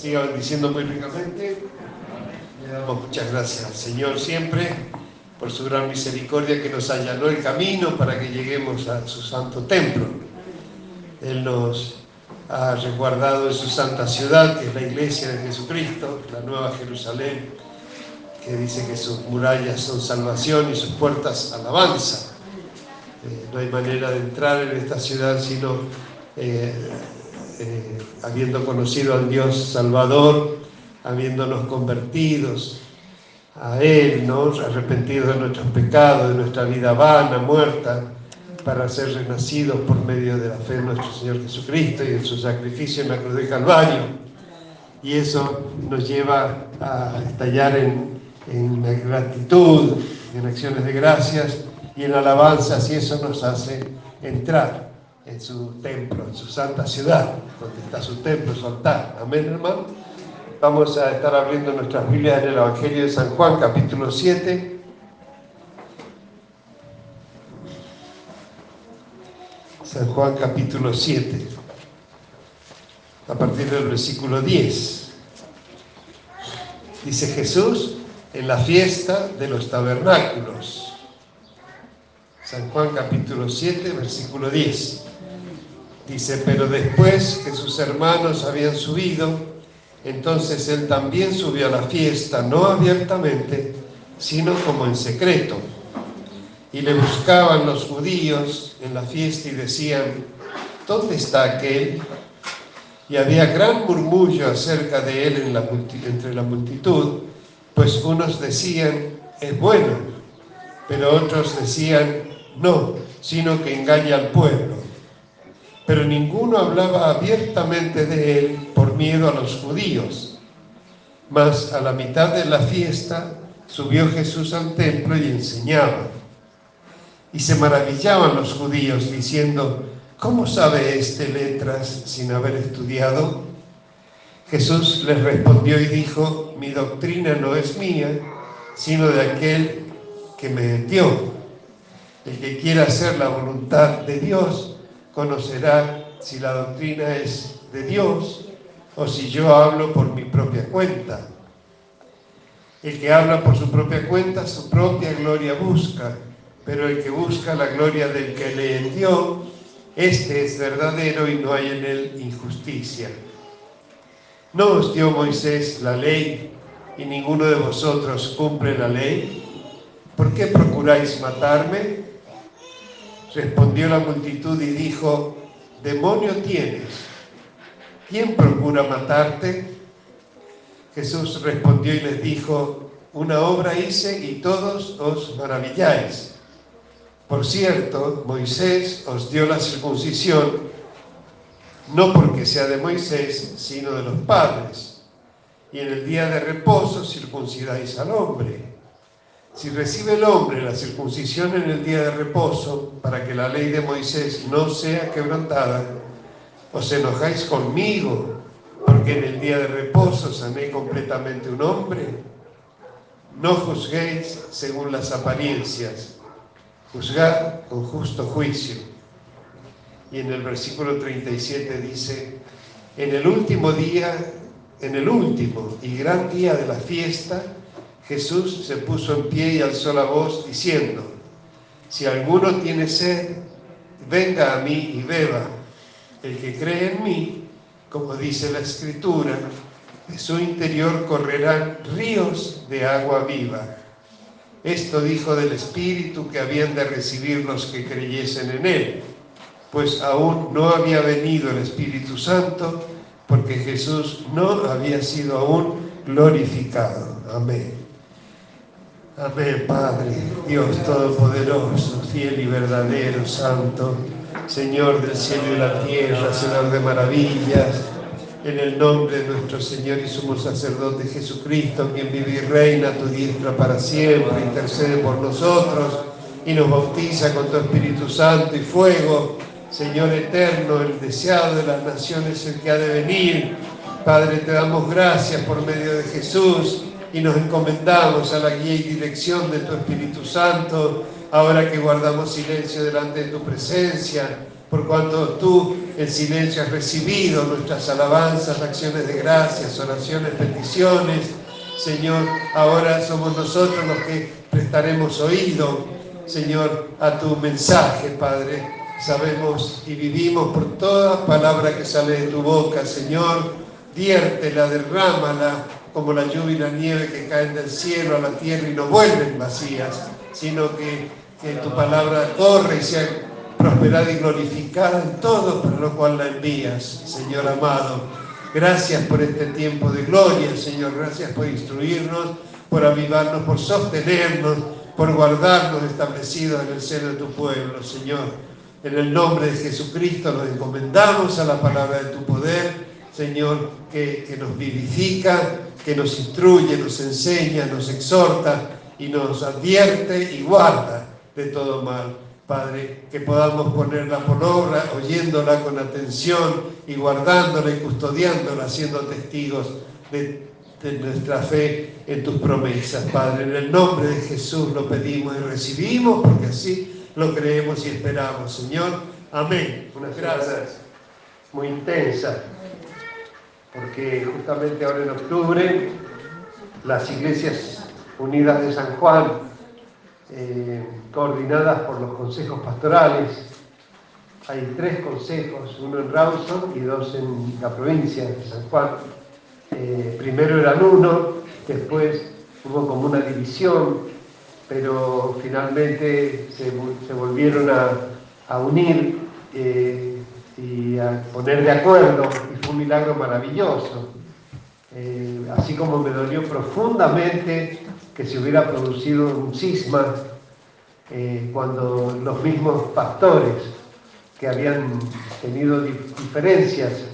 siga bendiciendo muy ricamente. Le damos muchas gracias al Señor siempre por su gran misericordia que nos allanó el camino para que lleguemos a su santo templo. Él nos ha resguardado en su santa ciudad, que es la iglesia de Jesucristo, la nueva Jerusalén, que dice que sus murallas son salvación y sus puertas alabanza. Eh, no hay manera de entrar en esta ciudad sino eh, eh, habiendo conocido al Dios Salvador, habiéndonos convertidos a Él, ¿no? arrepentidos de nuestros pecados, de nuestra vida vana, muerta, para ser renacidos por medio de la fe en nuestro Señor Jesucristo y en su sacrificio en la cruz de Calvario. Y eso nos lleva a estallar en, en gratitud, en acciones de gracias y en alabanzas, y eso nos hace entrar en su templo, en su santa ciudad, donde está su templo, su altar. Amén, hermano. Vamos a estar abriendo nuestras Biblias en el Evangelio de San Juan, capítulo 7. San Juan, capítulo 7, a partir del versículo 10. Dice Jesús en la fiesta de los tabernáculos. San Juan capítulo 7, versículo 10. Dice, pero después que sus hermanos habían subido, entonces él también subió a la fiesta, no abiertamente, sino como en secreto. Y le buscaban los judíos en la fiesta y decían, ¿dónde está aquel? Y había gran murmullo acerca de él en la entre la multitud, pues unos decían, es bueno, pero otros decían, no, sino que engaña al pueblo pero ninguno hablaba abiertamente de él por miedo a los judíos. Mas a la mitad de la fiesta subió Jesús al templo y enseñaba. Y se maravillaban los judíos diciendo, ¿cómo sabe este letras sin haber estudiado? Jesús les respondió y dijo, mi doctrina no es mía, sino de aquel que me envió. El que quiera hacer la voluntad de Dios, conocerá si la doctrina es de Dios o si yo hablo por mi propia cuenta. El que habla por su propia cuenta, su propia gloria busca, pero el que busca la gloria del que le envió, este es verdadero y no hay en él injusticia. ¿No os dio Moisés la ley y ninguno de vosotros cumple la ley? ¿Por qué procuráis matarme? Respondió la multitud y dijo, demonio tienes, ¿quién procura matarte? Jesús respondió y les dijo, una obra hice y todos os maravilláis. Por cierto, Moisés os dio la circuncisión, no porque sea de Moisés, sino de los padres. Y en el día de reposo circuncidáis al hombre. Si recibe el hombre la circuncisión en el día de reposo para que la ley de Moisés no sea quebrantada, os enojáis conmigo porque en el día de reposo sané completamente un hombre. No juzguéis según las apariencias, juzgad con justo juicio. Y en el versículo 37 dice, en el último día, en el último y gran día de la fiesta, Jesús se puso en pie y alzó la voz diciendo, si alguno tiene sed, venga a mí y beba. El que cree en mí, como dice la Escritura, de su interior correrán ríos de agua viva. Esto dijo del Espíritu que habían de recibir los que creyesen en Él, pues aún no había venido el Espíritu Santo, porque Jesús no había sido aún glorificado. Amén. Amén, Padre, Dios Todopoderoso, fiel y verdadero, Santo, Señor del cielo y la tierra, Señor de maravillas, en el nombre de nuestro Señor y sumo sacerdote Jesucristo, quien vive y reina tu diestra para siempre, intercede por nosotros y nos bautiza con tu Espíritu Santo y fuego, Señor eterno, el deseado de las naciones, el que ha de venir. Padre, te damos gracias por medio de Jesús y nos encomendamos a la guía y dirección de tu Espíritu Santo, ahora que guardamos silencio delante de tu presencia, por cuanto tú el silencio has recibido nuestras alabanzas, acciones de gracias, oraciones, peticiones. Señor, ahora somos nosotros los que prestaremos oído, Señor, a tu mensaje, Padre. Sabemos y vivimos por toda palabra que sale de tu boca, Señor. Diértela, derrámala como la lluvia y la nieve que caen del cielo a la tierra y no vuelven vacías, sino que, que tu palabra corre y sea prosperada y glorificada en todo para lo cual la envías, Señor amado. Gracias por este tiempo de gloria, Señor. Gracias por instruirnos, por avivarnos, por sostenernos, por guardarnos establecidos en el seno de tu pueblo, Señor. En el nombre de Jesucristo nos encomendamos a la palabra de tu poder, Señor, que, que nos vivifica, que nos instruye, nos enseña, nos exhorta y nos advierte y guarda de todo mal. Padre, que podamos ponerla por obra, oyéndola con atención y guardándola y custodiándola, siendo testigos de, nuestra fe en tus promesas. Padre, en el nombre de Jesús lo pedimos y recibimos, porque así lo creemos y esperamos. Señor, amén. Unas gracias muy intensas, porque justamente ahora en octubre las iglesias unidas de San Juan, eh, coordinadas por los consejos pastorales. Hay tres consejos, uno en Rawson y dos en la provincia de San Juan. Eh, primero eran uno, después hubo como una división, pero finalmente se, se volvieron a, a unir eh, y a poner de acuerdo, y fue un milagro maravilloso. Eh, así como me dolió profundamente que se hubiera producido un cisma eh, cuando los mismos pastores que habían tenido diferencias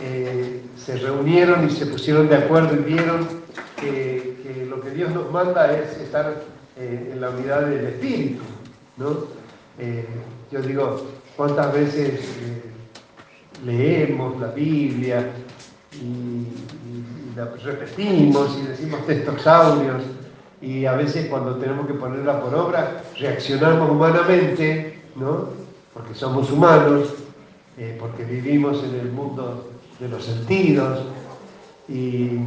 eh, se reunieron y se pusieron de acuerdo y vieron que, que lo que Dios nos manda es estar en la unidad del Espíritu. ¿no? Yo digo, ¿cuántas veces leemos la Biblia y, y, la repetimos y decimos textos audios? y a veces cuando tenemos que ponerla por obra reaccionamos humanamente, ¿no? porque somos humanos, eh, porque vivimos en el mundo de los sentidos y,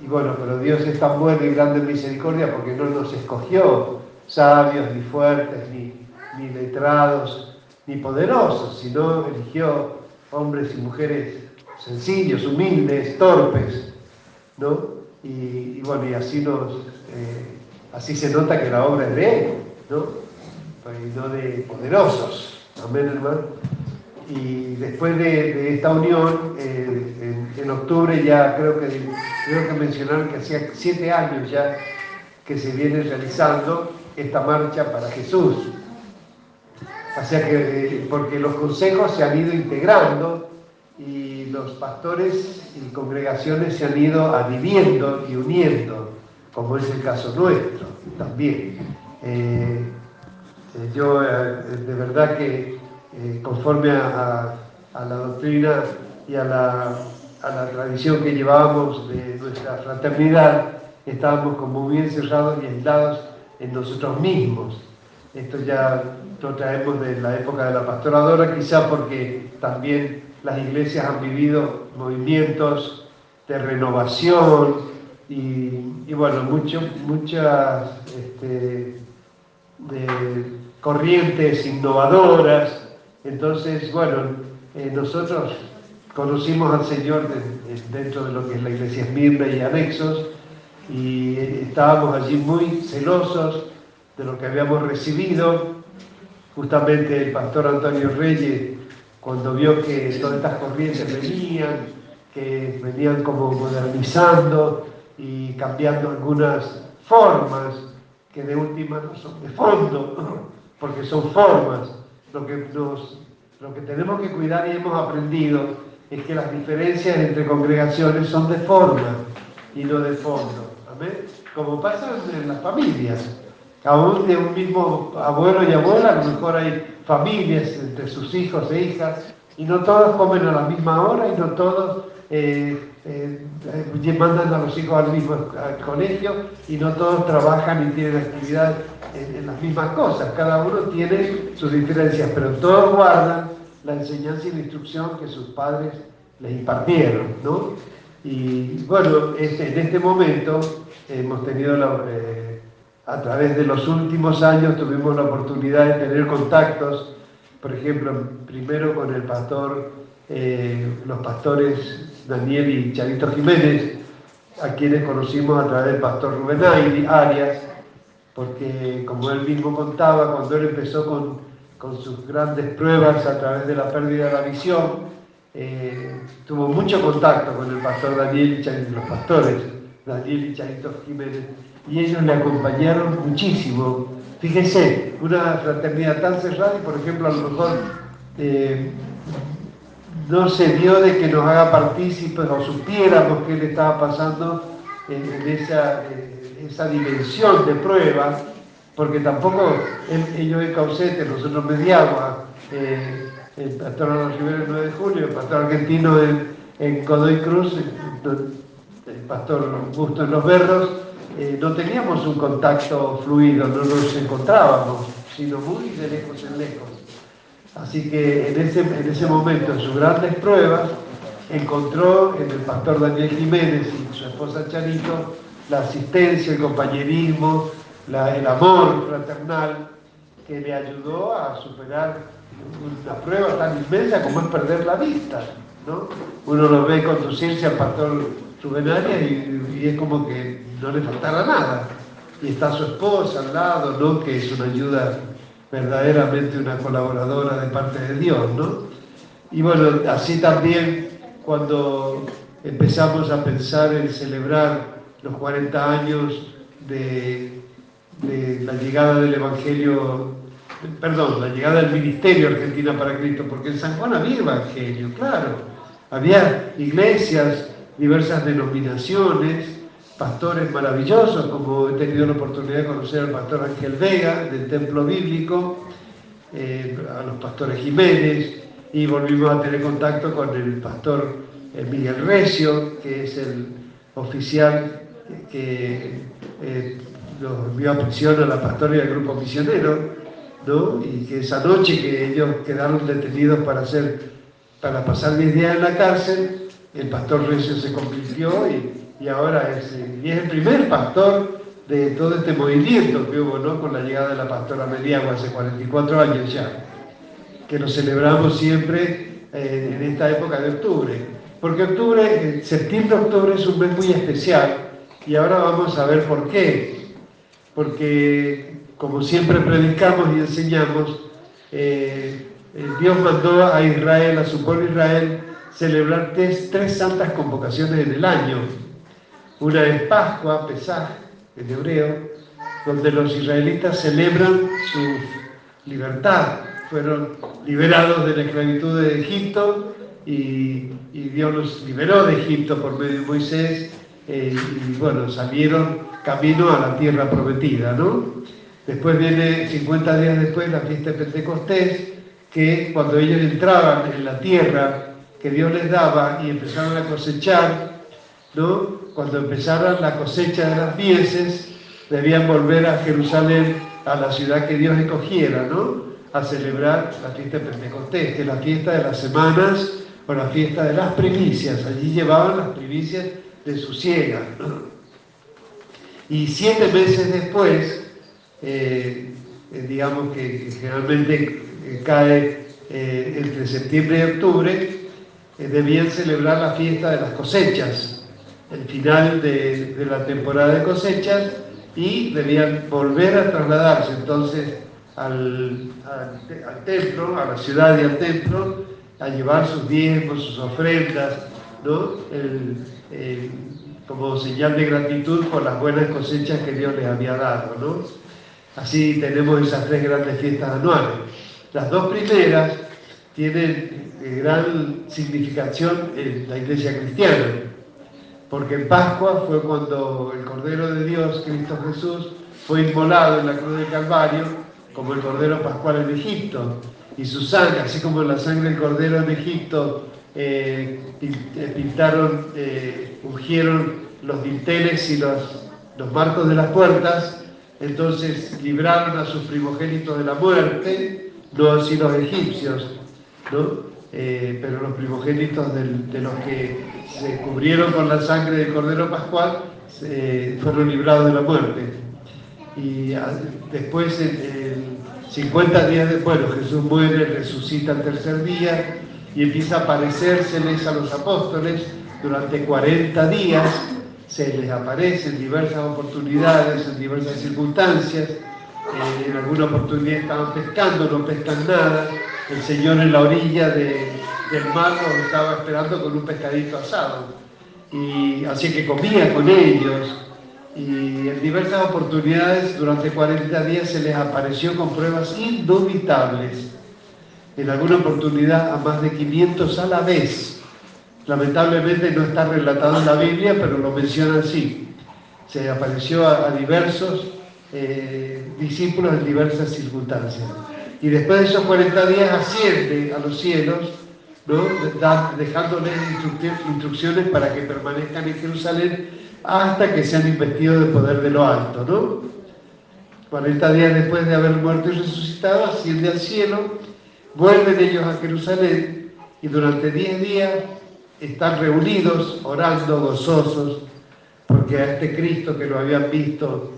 y, bueno, pero Dios es tan bueno y grande en misericordia porque no nos escogió sabios, ni fuertes, ni, ni letrados, ni poderosos, sino eligió hombres y mujeres sencillos, humildes, torpes, ¿no? Y, bueno, y así nos, eh, así se nota que la obra es de Él, ¿no? Y no de poderosos. Amén, hermano. Y después de, de esta unión, eh, en, en, octubre ya creo que, creo que mencionaron que hacía siete años ya que se viene realizando esta marcha para Jesús. O que, eh, porque los consejos se han ido integrando y los pastores y congregaciones se han ido adhiriendo y uniendo como es el caso nuestro también. Eh, eh yo de verdad que conforme a, la doctrina y a la, a la, tradición que llevábamos de nuestra fraternidad, estábamos como muy encerrados y aislados en nosotros mismos. Esto ya lo traemos de la época de la pastoradora, quizá porque también las iglesias han vivido movimientos de renovación, y, bueno, mucho, muchas este, corrientes innovadoras. Entonces, bueno, eh, nosotros conocimos al Señor de, de, dentro de lo que es la iglesia Esmirna y anexos y estábamos allí muy celosos de lo que habíamos recibido. Justamente el pastor Antonio Reyes, cuando vio que todas estas corrientes venían, que venían como modernizando, y cambiando algunas formas que de última no son de fondo, porque son formas. Lo que, nos, lo que tenemos que cuidar y hemos aprendido es que las diferencias entre congregaciones son de forma y no de fondo. ¿Amén? Como pasa en las familias. Aún de un mismo abuelo y abuela, a lo mejor hay familias entre sus hijos e hijas, y no todos comen a la misma hora y no todos eh, eh, mandan a los hijos al mismo al colegio y no todos trabajan y tienen actividad en, en, las mismas cosas. Cada uno tiene sus diferencias, pero todos guardan la enseñanza y la instrucción que sus padres les impartieron, ¿no? Y bueno, este, en este momento hemos tenido, la, eh, a través de los últimos años, tuvimos la oportunidad de tener contactos, por ejemplo, primero con el pastor, eh, los pastores Daniel y Charito Jiménez, a quienes conocimos a través del pastor Rubén Arias, porque como él mismo contaba, cuando él empezó con, con sus grandes pruebas a través de la pérdida de la visión, eh, tuvo mucho contacto con el pastor Daniel y los pastores Daniel y Charito Jiménez, y ellos le acompañaron muchísimo. Fíjese, una fraternidad tan cerrada y por ejemplo a lo mejor eh, no se dio de que nos haga partícipes o supiéramos qué le estaba pasando en, esa, esa, dimensión de prueba, porque tampoco ellos en Caucete, nosotros mediamos. Eh, el pastor Rivera el 9 de julio, el pastor argentino en, Godoy Cruz, el, pastor Augusto en Los Berros, eh, no teníamos un contacto fluido, no nos encontrábamos, sino muy de lejos en lejos. Así que en ese, en ese momento, en sus grandes pruebas, encontró en el pastor Daniel Jiménez y su esposa Charito la asistencia, el compañerismo, el amor fraternal que le ayudó a superar una prueba tan inmensa como es perder la vista. ¿no? Uno lo ve conducirse al pastor Rubenaria y, y, es como que no le faltara nada. Y está su esposa al lado, ¿no? que es una ayuda verdaderamente una colaboradora de parte de Dios. ¿no? Y bueno, así también cuando empezamos a pensar en celebrar los 40 años de, la llegada del Evangelio perdón, la llegada del ministerio Argentina para Cristo, porque en San Juan había evangelio, claro, había iglesias, diversas denominaciones, pastores maravillosos, como he tenido la oportunidad de conocer al pastor Ángel Vega del Templo Bíblico, eh, a los pastores Jiménez, y volvimos a tener contacto con el pastor eh, Miguel Recio, que es el oficial que eh, los envió a prisión a la pastoria del grupo misionero, y que esa noche que ellos quedaron detenidos para, hacer, para pasar 10 días en la cárcel, el pastor Recio se convirtió y, ahora es, y es el primer pastor de todo este movimiento que hubo ¿no? con la llegada de la pastora Mediagua hace 44 años ya, que lo celebramos siempre eh, en esta época de octubre. Porque octubre, septiembre-octubre es un mes muy especial y ahora vamos a ver por qué. Porque como siempre predicamos y enseñamos, eh, eh, Dios mandó a Israel, a su pueblo Israel, celebrar tres, santas convocaciones en el año. Una es Pascua, Pesaj, en hebreo, donde los israelitas celebran su libertad. Fueron liberados de la esclavitud de Egipto y, Dios los liberó de Egipto por medio de Moisés eh, y bueno, salieron camino a la tierra prometida, ¿no? Después viene 50 días después la fiesta de Pentecostés, que cuando ellos entraban en la tierra que Dios les daba y empezaron a cosechar, ¿no? Cuando empezaran la cosecha de las mieses, debían volver a Jerusalén, a la ciudad que Dios escogiera, ¿no? a celebrar la fiesta de Pentecostés, que es la fiesta de las semanas o la fiesta de las primicias. Allí llevaban las primicias de su ciega. Y siete meses después, eh, eh, digamos que, generalmente eh, cae entre septiembre y octubre, debían celebrar la fiesta de las cosechas, el final de, la temporada de cosechas, y debían volver a trasladarse entonces al, templo, a la ciudad y al templo, a llevar sus diezmos, sus ofrendas, ¿no? como señal de gratitud por las buenas cosechas que Dios les había dado. ¿no? Así tenemos esas tres grandes fiestas anuales. Las dos primeras tienen eh, gran significación en la iglesia cristiana, porque en Pascua fue cuando el Cordero de Dios, Cristo Jesús, fue inmolado en la cruz del Calvario como el Cordero Pascual en Egipto. Y su sangre, así como la sangre del Cordero en Egipto, eh, eh, pintaron, ungieron los dinteles y los, los de las puertas, entonces libraron a sus primogénitos de la muerte, no así los egipcios. ¿no? Eh, pero los primogénitos de los que se cubrieron con la sangre del Cordero Pascual fueron librados de la muerte. Y después, en, 50 días después, Jesús muere, resucita el tercer día y empieza a aparecérseles a los apóstoles durante 40 días. Se les aparece en diversas oportunidades, en diversas circunstancias. Eh, en alguna oportunidad estaban pescando, no pescan nada el Señor en la orilla del mar los estaba esperando con un pescadito asado. Y así que comía con ellos. Y en diversas oportunidades durante 40 días se les apareció con pruebas indubitables. En alguna oportunidad a más de 500 a la vez. Lamentablemente no está relatado en la Biblia, pero lo menciona así. Se apareció a, diversos eh, discípulos en diversas circunstancias y después de esos 40 días asciende a los cielos, ¿no? dejándoles instrucciones para que permanezcan en Jerusalén hasta que sean investidos de poder de lo alto. ¿no? 40 días después de haber muerto y resucitado, asciende al cielo, vuelven ellos a Jerusalén y durante 10 días están reunidos, orando, gozosos, porque a este Cristo que lo habían visto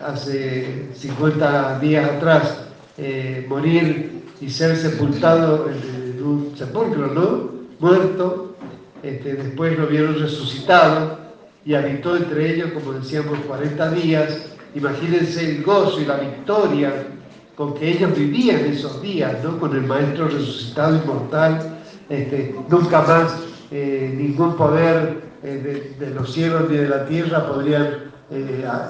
hace 50 días atrás, eh, morir y ser sepultado en, un sepulcro, ¿no? Muerto, este, después lo vieron resucitado y habitó entre ellos, como decíamos, 40 días. Imagínense el gozo y la victoria con que ellos vivían esos días, ¿no? Con el Maestro resucitado inmortal, este, nunca más eh, ningún poder eh, de, de, los cielos ni de la tierra podrían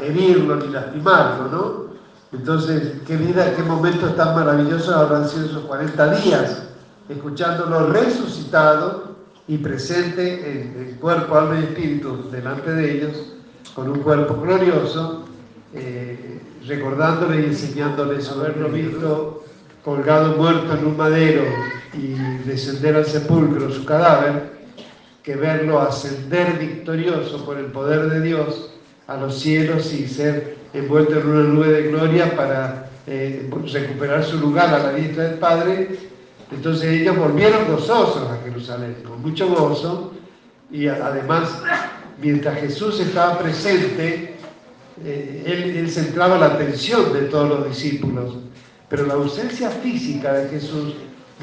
herirlo ni lastimarlo, ¿no? Entonces, qué vida, qué momentos tan maravillosos habrán sido esos 40 días, escuchándolo resucitado y presente en, cuerpo, alma y espíritu delante de ellos, con un cuerpo glorioso, eh, recordándole y enseñándoles haberlo visto colgado muerto en un madero y descender al sepulcro su cadáver, que verlo ascender victorioso por el poder de Dios a los cielos y ser envuelto en una nube de gloria para eh, recuperar su lugar a la diestra del Padre. Entonces ellos volvieron gozosos a Jerusalén, con mucho gozo, y además, mientras Jesús estaba presente, eh, él, centraba la atención de todos los discípulos, pero la ausencia física de Jesús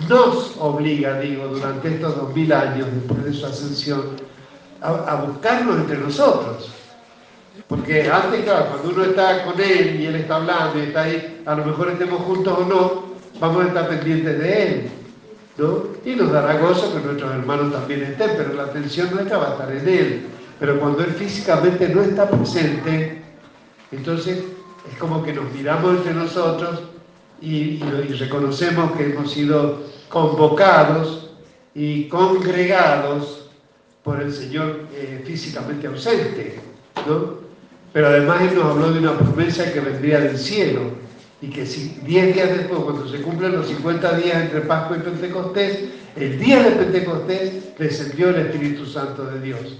nos obliga, digo, durante estos dos mil años después de su ascensión, a, a entre nosotros porque antes, claro, cuando uno está con él y él está hablando y está ahí, a lo mejor estemos juntos o no, vamos a estar pendientes de él, ¿no? Y nos dará gozo que nuestros hermanos también estén, pero la atención nuestra va a estar en él. Pero cuando él físicamente no está presente, entonces es como que nos miramos entre nosotros y, reconocemos que hemos sido convocados y congregados por el Señor eh, físicamente ausente, ¿no? Pero además Él nos habló de una promesa que vendría del cielo y que si 10 días después, cuando se cumplen los 50 días entre Pascua y Pentecostés, el día de Pentecostés descendió el Espíritu Santo de Dios.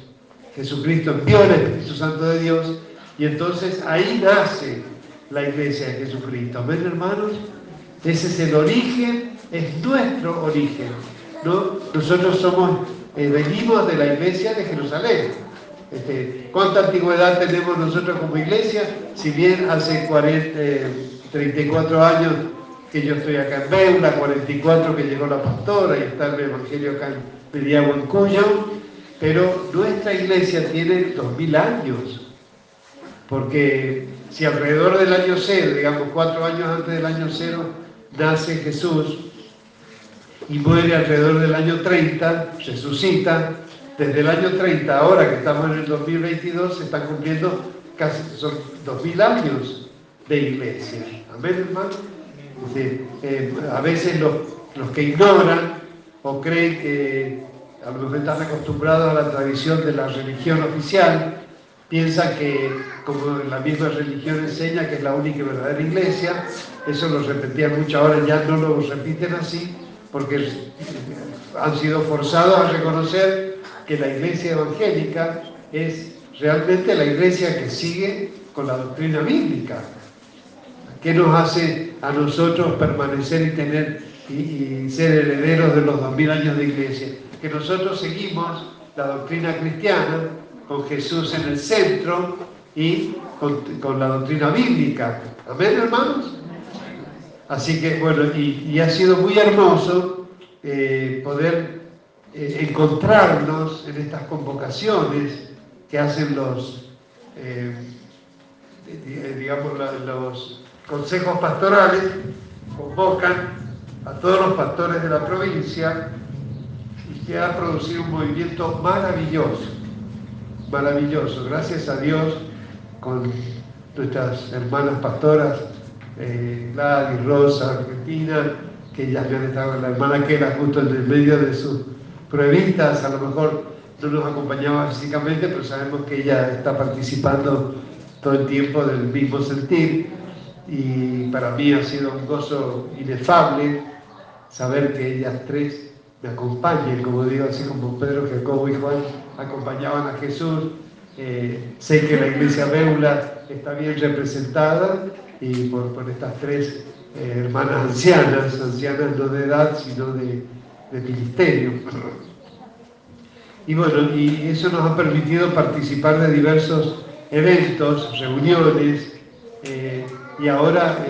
Jesucristo envió el Espíritu Santo de Dios y entonces ahí nace la iglesia de Jesucristo. ¿Ven hermanos? Ese es el origen, es nuestro origen. ¿no? Nosotros somos, eh, venimos de la iglesia de Jerusalén. Este, ¿Cuánta antigüedad tenemos nosotros como iglesia? Si bien hace 40, 34 años que yo estoy acá en Beula, 44 que llegó la pastora y está el Evangelio acá en Mediagua, en Cuyo, pero nuestra iglesia tiene 2000 años, porque si alrededor del año cero, digamos cuatro años antes del año cero, nace Jesús y muere alrededor del año 30, resucita, desde el año 30, ahora que estamos en el 2022, se están cumpliendo casi, son 2000 años de iglesia. Amén, hermano. Eh, a veces los, los, que ignoran o creen que a lo mejor están acostumbrados a la tradición de la religión oficial, piensan que, como la misma religión enseña, que es la única y verdadera iglesia, eso lo repetían mucho, ahora ya no lo repiten así, porque han sido forzados a reconocer que la iglesia evangélica es realmente la iglesia que sigue con la doctrina bíblica. ¿Qué nos hace a nosotros permanecer y tener y, ser herederos de los dos mil años de iglesia. Que nosotros seguimos la doctrina cristiana con Jesús en el centro y con, la doctrina bíblica. Amén, hermanos. Así que bueno, y, ha sido muy hermoso eh, poder eh, encontrarnos en estas convocaciones que hacen los, eh, digamos, los consejos pastorales, convocan a todos los pastores de la provincia y que ha producido un movimiento maravilloso, maravilloso. Gracias a Dios con nuestras hermanas pastoras, eh, Rosa, Argentina, que ellas me han estado, la hermana que era justo en el medio de sus pruebitas, a lo mejor no nos acompañaba físicamente, pero sabemos que ella está participando todo el tiempo del mismo sentir y para mí ha sido un gozo inefable saber que ellas tres me acompañen, como digo, así como Pedro, Jacobo y Juan acompañaban a Jesús. Eh, sé que la iglesia Beula está bien representada y por, estas tres eh, hermanas ancianas, ancianas no de edad, sino de, ministerio. Y bueno, y eso nos ha permitido participar de diversos eventos, reuniones, eh, y ahora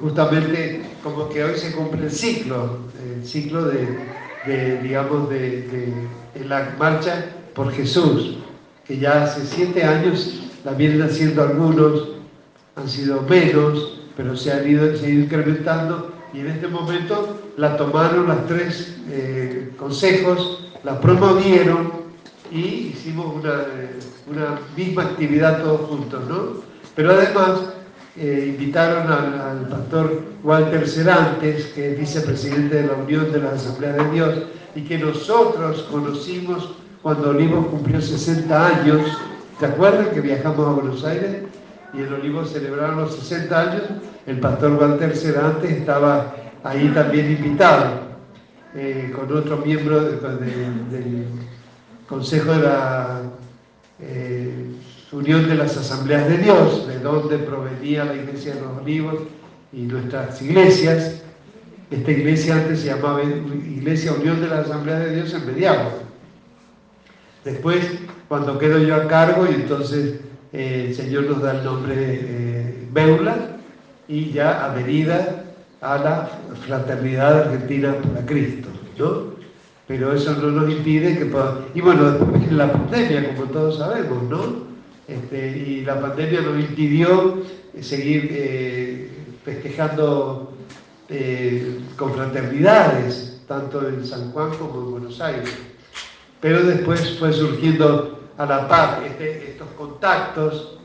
justamente como que hoy se cumple el ciclo, el ciclo de, digamos, de, la marcha por Jesús, que ya hace siete años la vienen haciendo algunos, han sido menos, pero se han ido, incrementando y en este momento la tomaron las tres eh, consejos, la promovieron y hicimos una, misma actividad todos juntos, ¿no? Pero además eh, invitaron al, pastor Walter Cerantes, que es vicepresidente de la Unión de la Asamblea de Dios, y que nosotros conocimos cuando Olivos cumplió 60 años. ¿Te acuerdas que viajamos a Buenos Aires? Y en Olivos celebraron los 60 años. El pastor Walter Cerantes estaba ahí también invitado, eh, con otro miembro del Consejo de la... Eh, unión de las asambleas de Dios, de donde provenía la iglesia de los olivos y nuestras iglesias. Esta iglesia antes se llamaba Iglesia Unión de las Asambleas de Dios en Mediagua. Después, cuando quedo yo a cargo, y entonces eh, el Señor nos da el nombre eh, Beula y ya adherida a la Fraternidad Argentina para Cristo, ¿no? Pero eso no nos impide que Y bueno, después la pandemia, como todos sabemos, ¿no? Este, y la pandemia nos impidió eh, seguir eh, festejando eh, confraternidades, tanto en San Juan como en Buenos Aires. Pero después fue surgiendo a la par este, estos contactos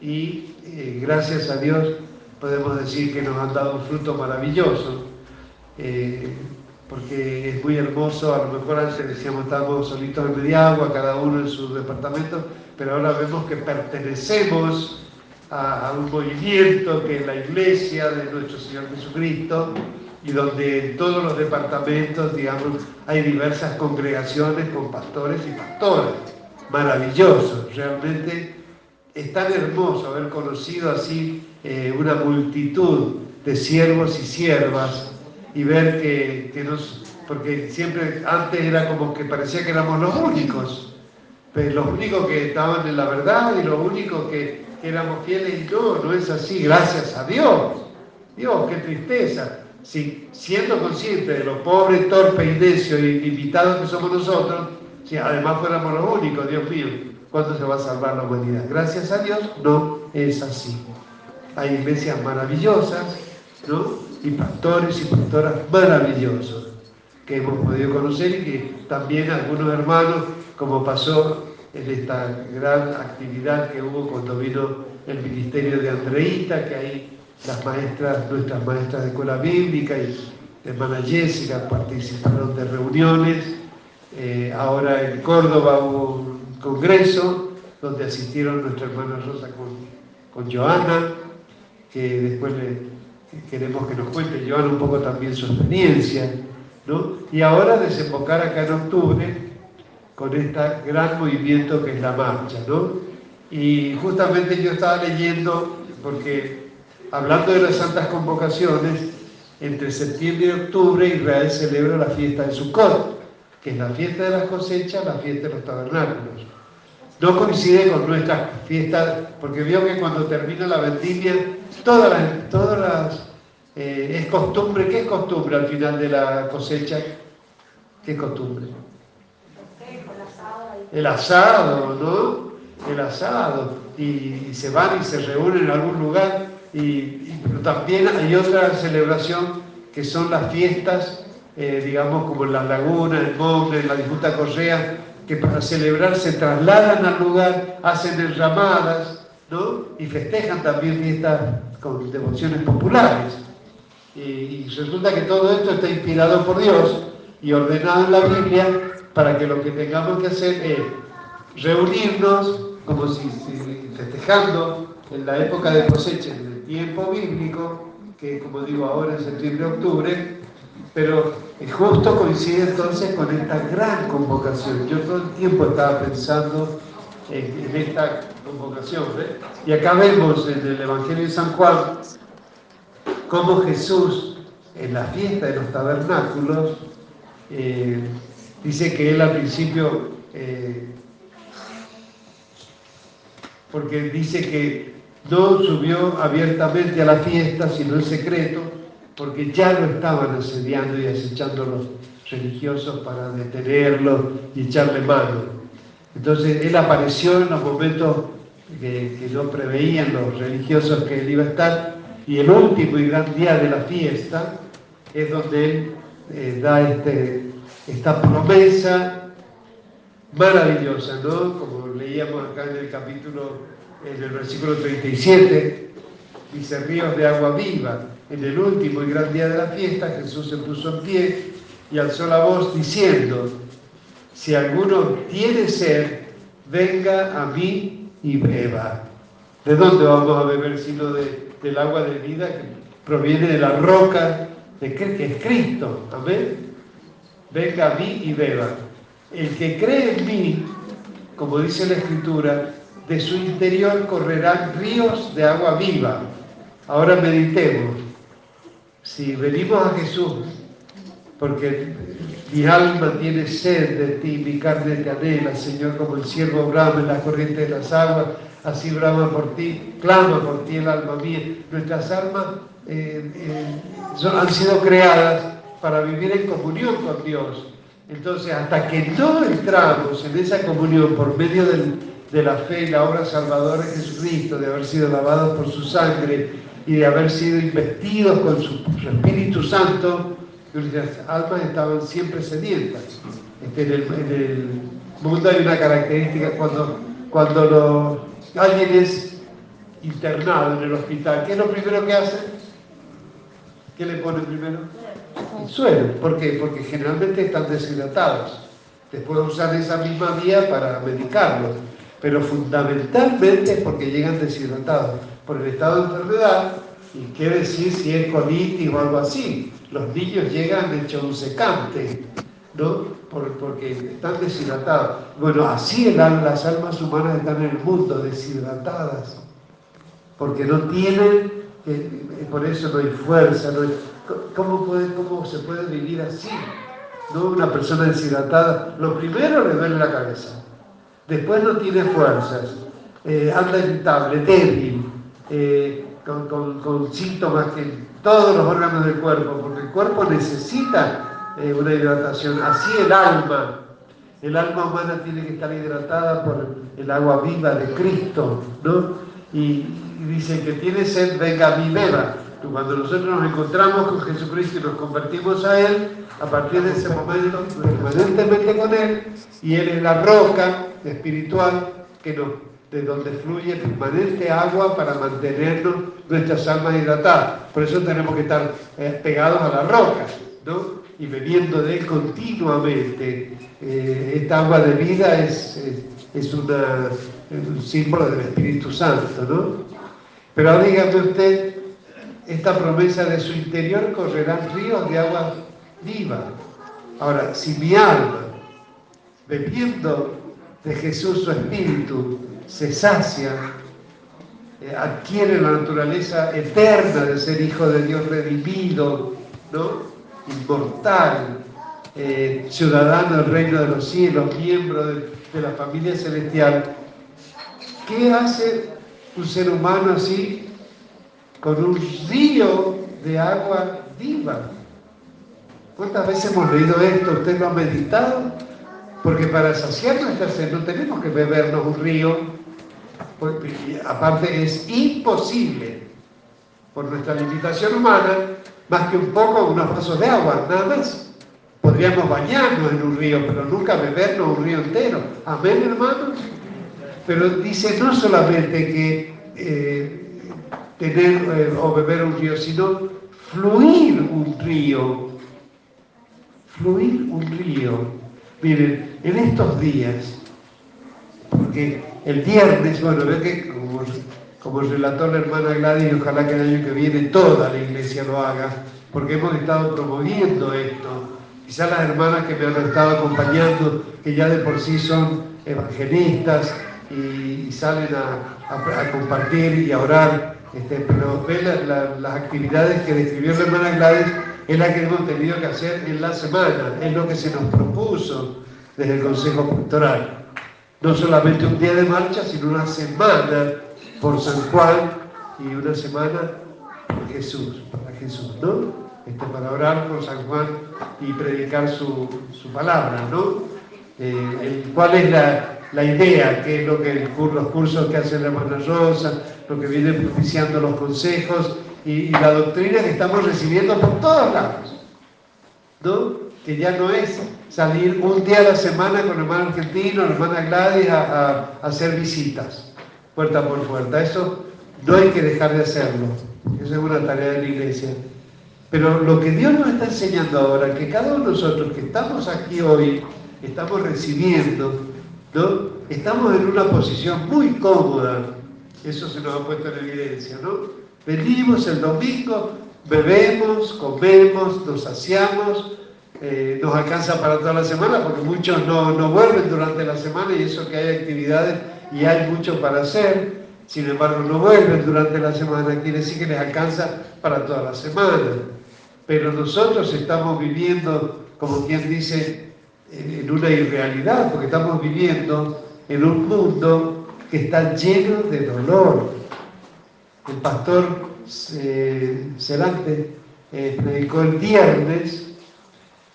y gracias a Dios podemos decir que nos han dado un fruto maravilloso, porque es muy hermoso, a lo mejor antes decíamos estábamos solitos en Mediagua, cada uno en su departamento, pero ahora vemos que pertenecemos a, un movimiento que es la iglesia de nuestro Señor Jesucristo y donde en todos los departamentos, digamos, hay diversas congregaciones con pastores y pastoras. Maravilloso, realmente es tan hermoso haber conocido así eh, una multitud de siervos y siervas y ver que, que nos, porque siempre antes era como que parecía que éramos los únicos, pero los únicos que estaban en la verdad y los únicos que, éramos fieles y no, no es así, gracias a Dios. Dios, qué tristeza. Si, siendo conscientes de lo pobre, torpe y necio y limitados que somos nosotros, si además fuéramos los únicos, Dios mío, ¿cuándo se va a salvar la humanidad? Gracias a Dios, no es así. Hay iglesias maravillosas, ¿no? Y pastores y pastoras maravillosos que hemos podido conocer y que también algunos hermanos como pasó en esta gran actividad que hubo cuando vino el ministerio de Andreita, que ahí las maestras, nuestras maestras de escuela bíblica y hermana Jessica participaron de reuniones. Eh, ahora en Córdoba hubo un congreso donde asistieron nuestra hermana Rosa con, con Joana, que después queremos que nos cuente Joana un poco también su experiencia. ¿no? Y ahora desembocar acá en octubre con este gran movimiento que es la marcha, ¿no? Y justamente yo estaba leyendo, porque hablando de las santas convocaciones, entre septiembre y octubre Israel celebra la fiesta de Sukkot, que es la fiesta de las cosechas, la fiesta de los tabernáculos. No coincide con nuestra fiesta, porque vio que cuando termina la vendimia, todas las, todas eh, es costumbre, ¿qué es costumbre al final de la cosecha? ¿Qué costumbre? El asado, ¿no? El asado. Y, se van y se reúnen en algún lugar. Y, también hay otra celebración que son las fiestas, eh, digamos, como lagunas, en Monte, en la disputa Correa, que para celebrar se trasladan al lugar, hacen enramadas, ¿no? Y festejan también fiestas con devociones populares. Y, resulta que todo esto está inspirado por Dios y ordenado en la Biblia para que lo que tengamos que hacer es reunirnos como si, festejando en la época de cosecha, en el tiempo bíblico, que como digo ahora en septiembre-octubre, pero justo coincide entonces con esta gran convocación. Yo todo el tiempo estaba pensando en, esta convocación. ¿eh? Y acá vemos en el Evangelio de San Juan cómo Jesús en la fiesta de los tabernáculos eh, dice que él al principio, eh, porque dice que no subió abiertamente a la fiesta, sino en secreto, porque ya lo estaban asediando y acechando los religiosos para detenerlo y echarle mano. Entonces él apareció en los momentos que, no preveían los religiosos que él iba a estar y el último y gran día de la fiesta es donde Él eh, da este, esta promesa maravillosa, ¿no? Como leíamos acá en el capítulo, en el versículo 37, dice ríos de agua viva. En el último y gran día de la fiesta Jesús se puso en pie y alzó la voz diciendo, si alguno tiene sed, venga a mí y beba. ¿De dónde vamos a beber sino de del agua de vida que proviene de la roca de que es Cristo. Amén. Venga a mí y beba. El que cree en mí, como dice la Escritura, de su interior correrán ríos de agua viva. Ahora meditemos. Si venimos a Jesús, porque mi alma tiene sed de ti, mi carne te anhela, Señor, como el siervo brama en la corriente de las aguas, así brama por ti, clama por ti el alma mía. Nuestras almas eh, eh, han sido creadas para vivir en comunión con Dios. Entonces, hasta que no entramos en esa comunión por medio de la fe y la obra salvadora de Jesucristo, de haber sido lavados por su sangre y de haber sido investidos con su, Espíritu Santo, nuestras almas estaban siempre sedientas. Este, en, el, mundo hay una característica cuando, cuando alguien es internado en el hospital, ¿qué es lo primero que hace? ¿Qué le pone primero? El suelo. ¿Por qué? Porque generalmente están deshidratados. Después usan esa misma vía para medicarlos. Pero fundamentalmente es porque llegan deshidratados por el estado de enfermedad. ¿Y qué decir si es colitis o algo así? Los niños llegan secante, ¿no? porque están deshidratados. Bueno, así las almas humanas están en el mundo, deshidratadas, porque no tienen, por eso no hay fuerza. ¿cómo, puede, ¿Cómo se puede vivir así? ¿No? Una persona deshidratada, lo primero le duele la cabeza, después no tiene fuerzas, eh, anda irritable, débil, eh, con, síntomas que todos los órganos del cuerpo, porque el cuerpo necesita eh, una hidratación. Así el alma, el alma humana tiene que estar hidratada por el agua viva de Cristo, ¿no? Y, dice que tiene sed, venga mi beba. Cuando nosotros nos encontramos con Jesucristo y nos convertimos a Él, a partir de ese momento, permanentemente con Él, y Él es la roca espiritual que nos, de donde fluye permanente agua para mantenernos nuestras almas hidratadas. Por eso tenemos que estar eh, pegados a la roca, ¿no? y bebiendo de él continuamente. Eh, esta agua de vida es, es, un símbolo del Espíritu Santo, ¿no? Pero dígame usted, esta promesa de su interior correrán ríos de agua viva. Ahora, si mi alma, bebiendo de Jesús su Espíritu, se sacia, eh, adquiere la naturaleza eterna de ser hijo de Dios redimido, ¿no? Inmortal, eh, ciudadano del reino de los cielos, miembro de la familia celestial. ¿Qué hace un ser humano así con un río de agua viva? ¿Cuántas veces hemos leído esto? ¿Usted lo ha meditado? Porque para saciar nuestra sed no tenemos que bebernos un río, aparte es imposible por nuestra limitación humana, más que un poco unos vasos de agua, nada más. Podríamos bañarnos en un río, pero nunca bebernos un río entero. Amén, hermanos. Pero dice no solamente que eh, tener eh, o beber un río, sino fluir un río. Fluir un río. Miren, en estos días, porque el viernes, bueno, ve que como, relató la hermana Gladys, ojalá que el año que viene toda la iglesia lo haga, porque hemos estado promoviendo esto. Quizás las hermanas que me han estado acompañando, que ya de por sí son evangelistas, y, salen a, compartir y a orar. Este, pero ve las actividades que describió la hermana Gladys es la que hemos tenido que hacer en la semana, es lo que se nos propuso desde el Consejo Pastoral. No solamente un día de marcha, sino una semana por San Juan y una semana por Jesús, para Jesús, ¿no? Este, para orar por San Juan y predicar su, palabra, ¿no? Eh, ¿Cuál es la, la idea, que es lo que los cursos que hace la hermana Rosa, lo que viene propiciando los consejos y, la doctrina que estamos recibiendo por todos lados. ¿no? Que ya no es salir un día a la semana con hermano argentino, hermana Gladys a, hacer visitas, puerta por puerta. Eso no hay que dejar de hacerlo. Esa es una tarea de la iglesia. Pero lo que Dios nos está enseñando ahora, que cada uno de nosotros que estamos aquí hoy, estamos recibiendo ¿no? Estamos en una posición muy cómoda, eso se nos ha puesto en evidencia, ¿no? Venimos el domingo, bebemos, comemos, nos saciamos, eh, nos alcanza para toda la semana, porque muchos no, no vuelven durante la semana y eso que hay actividades y hay mucho para hacer, sin embargo no vuelven durante la semana, quiere decir que les alcanza para toda la semana. Pero nosotros estamos viviendo, como quien dice, en una irrealidad, porque estamos viviendo en un mundo que está lleno de dolor. El pastor eh, eh, predicó el viernes,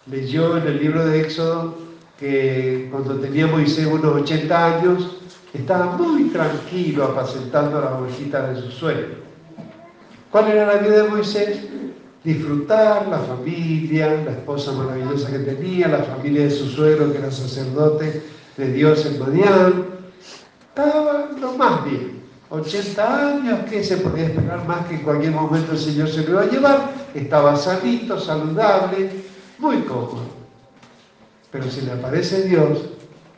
leyó en el libro de Éxodo que cuando tenía Moisés unos 80 años, estaba muy tranquilo apacentando las ovejitas de su suegro. ¿Cuál era la vida de Moisés? disfrutar la familia, la esposa maravillosa que tenía, la familia de su suegro que era sacerdote de Dios en Madián. Estaba lo más bien. 80 años, ¿qué se podía esperar más que en cualquier momento el Señor se lo iba a llevar? Estaba sanito, saludable, muy cómodo. Pero se le aparece Dios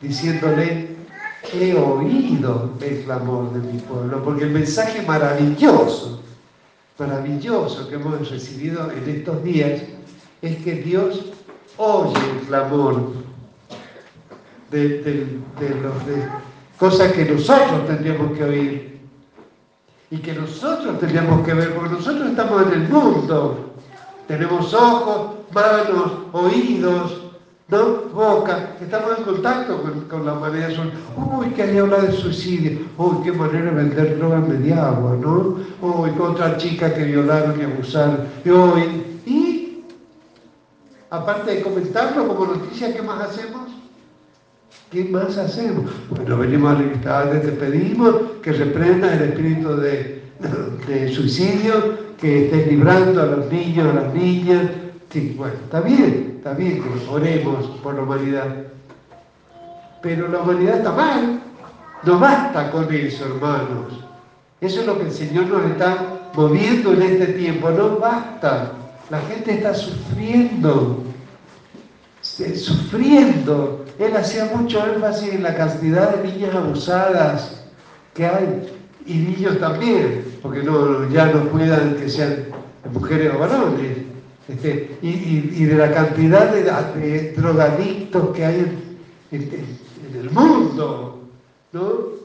diciéndole, he oído el clamor de mi pueblo, porque el mensaje maravilloso maravilloso que hemos recibido en estos días es que Dios oye el clamor de, los, de cosas que nosotros tendríamos que oír y que nosotros tendríamos que ver, porque nosotros estamos en el mundo, tenemos ojos, manos, oídos, ¿no? Boca, estamos en contacto con, la manera de Uy, que hay habla de suicidio. Uy, qué manera de vender droga media agua, ¿no? Uy, otra chica que violaron y abusaron. Y hoy, y aparte de comentarlo como noticia, ¿qué más hacemos? ¿Qué más hacemos? Bueno, venimos a la te pedimos que reprendas el espíritu de, de suicidio, que estés librando a los niños, a las niñas, Sí, bueno, está bien, está bien que oremos por la humanidad. Pero la humanidad está mal. No basta con eso, hermanos. Eso es lo que el Señor nos está moviendo en este tiempo. No basta. La gente está sufriendo. Sufriendo. Él hacía mucho énfasis en la cantidad de niñas abusadas que hay. Y niños también, porque no, ya no cuidan que sean mujeres o varones. Este, y, de la cantidad de, drogadictos que hay en, el mundo,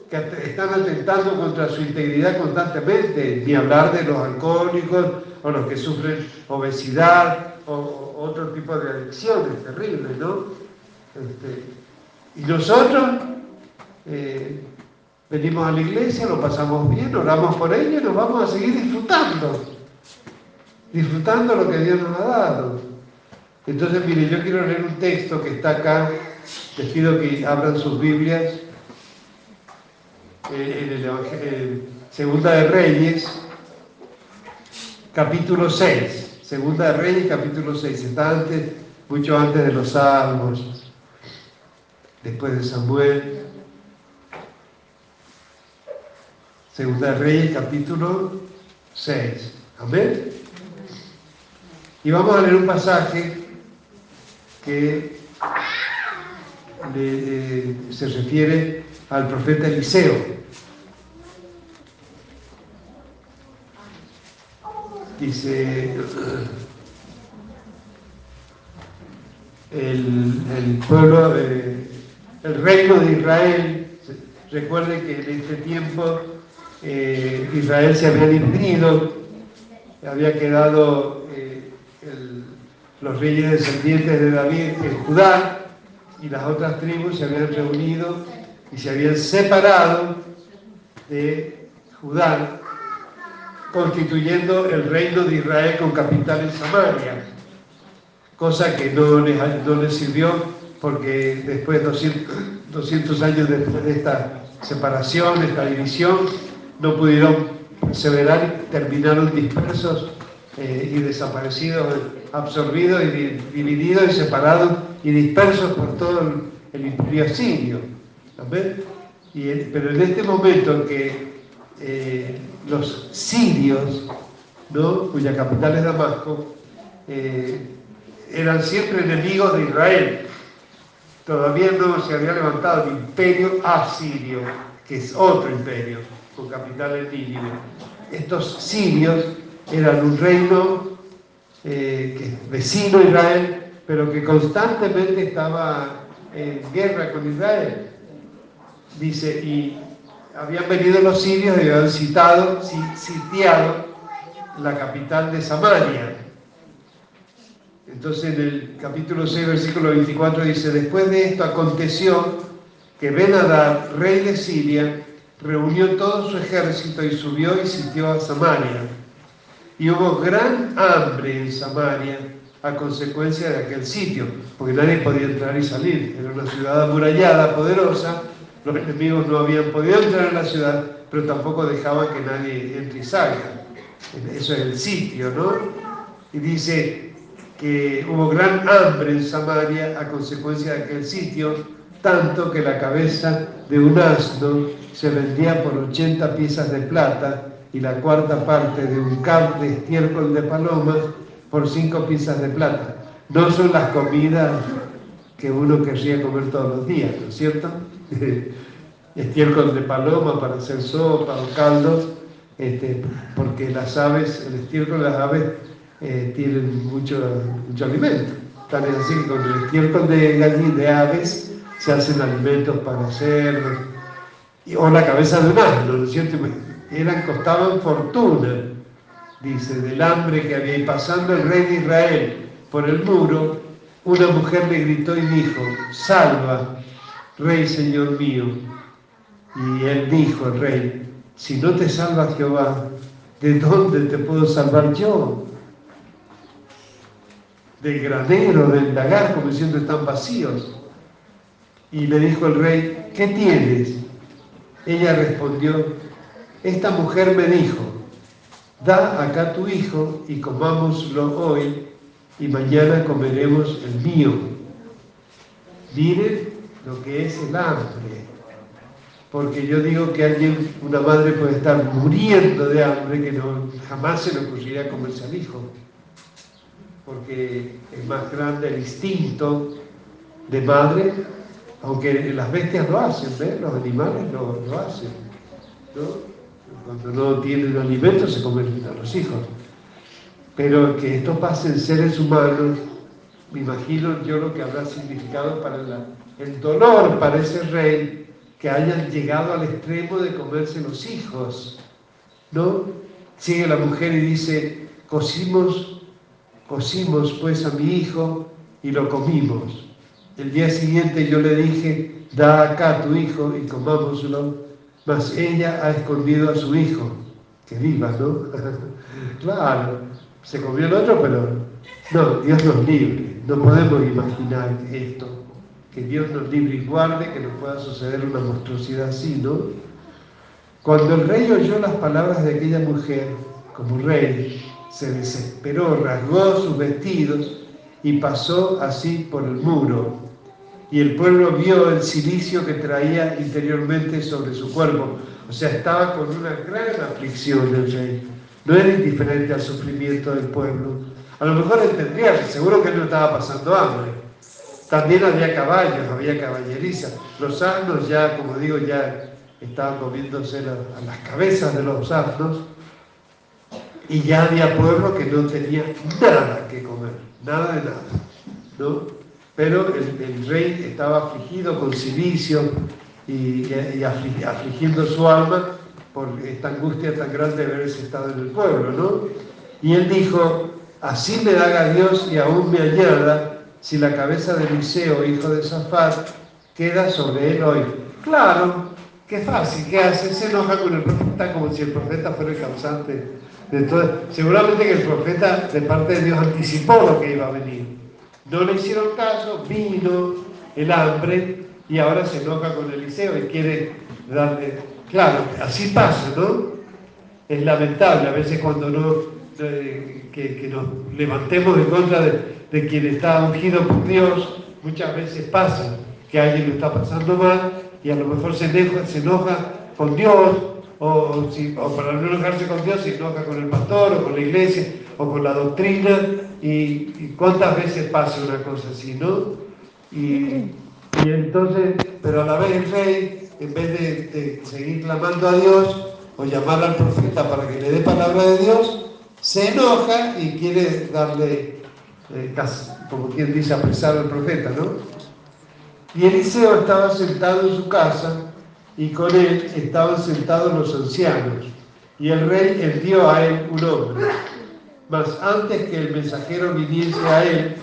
que están atentando contra su integridad constantemente, ni hablar de los alcohólicos o los que sufren obesidad, otro tipo de adicciones terribles, ¿no? Este, y nosotros eh, venimos a la iglesia, lo pasamos bien, oramos por ello y nos vamos a seguir disfrutando, disfrutando lo que Dios nos ha dado. Entonces, mire, yo quiero leer un texto que está acá, les pido que abran sus Biblias eh, en el Segunda de Reyes, capítulo 6. Segunda de Reyes, capítulo 6. Está antes, mucho antes de los Salmos después de Samuel. Segunda Reyes, capítulo 6. Amén. Y vamos a leer un pasaje que se refiere al profeta Eliseo. Dice, el, el pueblo de el reino de Israel. Recuerde que en este tiempo eh, Israel se había dividido, había quedado eh, los reyes descendientes de David en Judá y las otras tribus se habían reunido y se habían separado de Judá, constituyendo el reino de Israel con capital en Samaria, cosa que no les, no les sirvió porque después, 200, años después de esta separación, esta división, no pudieron perseverar y terminaron dispersos eh, y desaparecidos, absorbidos y divididos y separados y dispersos por todo el, imperio sirio. pero en este momento en que eh, los sirios, cuya capital es Damasco, eh, eran siempre enemigos de Israel, Todavía no se había levantado el imperio asirio, que es otro imperio, con capital en Nínive. Estos sirios eran un reino eh, que, vecino a Israel, pero que constantemente estaba en guerra con Israel. Dice, y habían venido los sirios y habían citado, sitiado la capital de Samaria, entonces en el capítulo 6, versículo 24 dice, después de esto aconteció que Ben-Hadad, rey de Siria, reunió todo su ejército y subió y sitió a Samaria. Y hubo gran hambre en Samaria a consecuencia de aquel sitio, porque nadie podía entrar y salir. Era una ciudad amurallada, poderosa, los enemigos no habían podido entrar en la ciudad, pero tampoco dejaban que nadie entre y salga. Eso es el sitio, ¿no? Y dice, que hubo gran hambre en Samaria a consecuencia de aquel sitio, tanto que la cabeza de un asno se vendía por 80 piezas de plata y la cuarta parte de un cap de estiércol de palomas por 5 piezas de plata. No son las comidas que uno querría comer todos los días, ¿no es cierto? estiércol de paloma para hacer sopa o caldos, este, porque las aves, el estiércol de las aves eh, tienen mucho, mucho alimento. Tal es así con el estiércol de de aves, se hacen alimentos para cerdos, o la cabeza de un asno, ¿no es cierto? Eran, costaban fortuna, dice, del hambre que había. Y pasando el rey de Israel por el muro, una mujer le gritó y dijo, salva, rey señor mío. Y él dijo, el rey, si no te salva Jehová, ¿de dónde te puedo salvar yo? del granero, del lagar, como diciendo están vacíos. Y le dijo el rey, ¿qué tienes? Ella respondió, esta mujer me dijo, da acá tu hijo y comámoslo hoy y mañana comeremos el mío. Miren lo que es el hambre. Porque yo digo que alguien, una madre puede estar muriendo de hambre que no, jamás se le ocurriría comerse al hijo porque es más grande el instinto de madre, aunque las bestias lo hacen, los animales lo, lo hacen. Cuando no tienen alimento se comen a los hijos. Pero que esto pase en seres humanos, me imagino yo lo que habrá significado para el dolor para ese rey que hayan llegado al extremo de comerse los hijos. ¿No? Sigue la mujer y dice, cocimos Cocimos pues a mi hijo y lo comimos. El día siguiente yo le dije, da acá a tu hijo y comámoslo, mas ella ha escondido a su hijo, que viva, ¿no? claro, se comió el otro, pero no, Dios nos libre, no podemos imaginar esto, que Dios nos libre y guarde que nos pueda suceder una monstruosidad así, ¿no? Cuando el rey oyó las palabras de aquella mujer, como rey, se desesperó, rasgó sus vestidos y pasó así por el muro. Y el pueblo vio el silicio que traía interiormente sobre su cuerpo. O sea, estaba con una gran aflicción el rey. No era indiferente al sufrimiento del pueblo. A lo mejor entendría, seguro que él no estaba pasando hambre. También había caballos, había caballeriza. Los asnos ya, como digo, ya estaban comiéndose a las cabezas de los asnos y ya había pueblo que no tenía nada que comer, nada de nada, ¿no? Pero el, rey estaba afligido con silicio y, afligiendo su alma por esta angustia tan grande de haberse estado en el pueblo, ¿no? Y él dijo, así me haga Dios y aún me añada si la cabeza de Eliseo, hijo de Zafat, queda sobre él hoy. Claro, Qué fácil, ¿qué hace? Se enoja con el profeta como si el profeta fuera el causante de todo. Seguramente que el profeta de parte de Dios anticipó lo que iba a venir. No le hicieron caso, vino el hambre y ahora se enoja con Eliseo y quiere darle... Claro, así pasa, ¿no? Es lamentable a veces cuando no, eh, que, nos levantemos en contra de, quien está ungido por Dios, muchas veces pasa que alguien lo está pasando mal y a lo mejor se enoja, se enoja con Dios, o, para no enojarse con Dios se enoja con el pastor, o con la iglesia, o con la doctrina, y, cuántas veces pasa una cosa así, ¿no? Y, entonces, pero a la vez el rey, en vez de, seguir clamando a Dios, o llamar al profeta para que le dé palabra de Dios, se enoja y quiere darle, eh, como quien dice, apresar al profeta, ¿no? Y Eliseo estaba sentado en su casa y con él estaban sentados los ancianos. Y el rey envió a él un hombre. Mas antes que el mensajero viniese a él,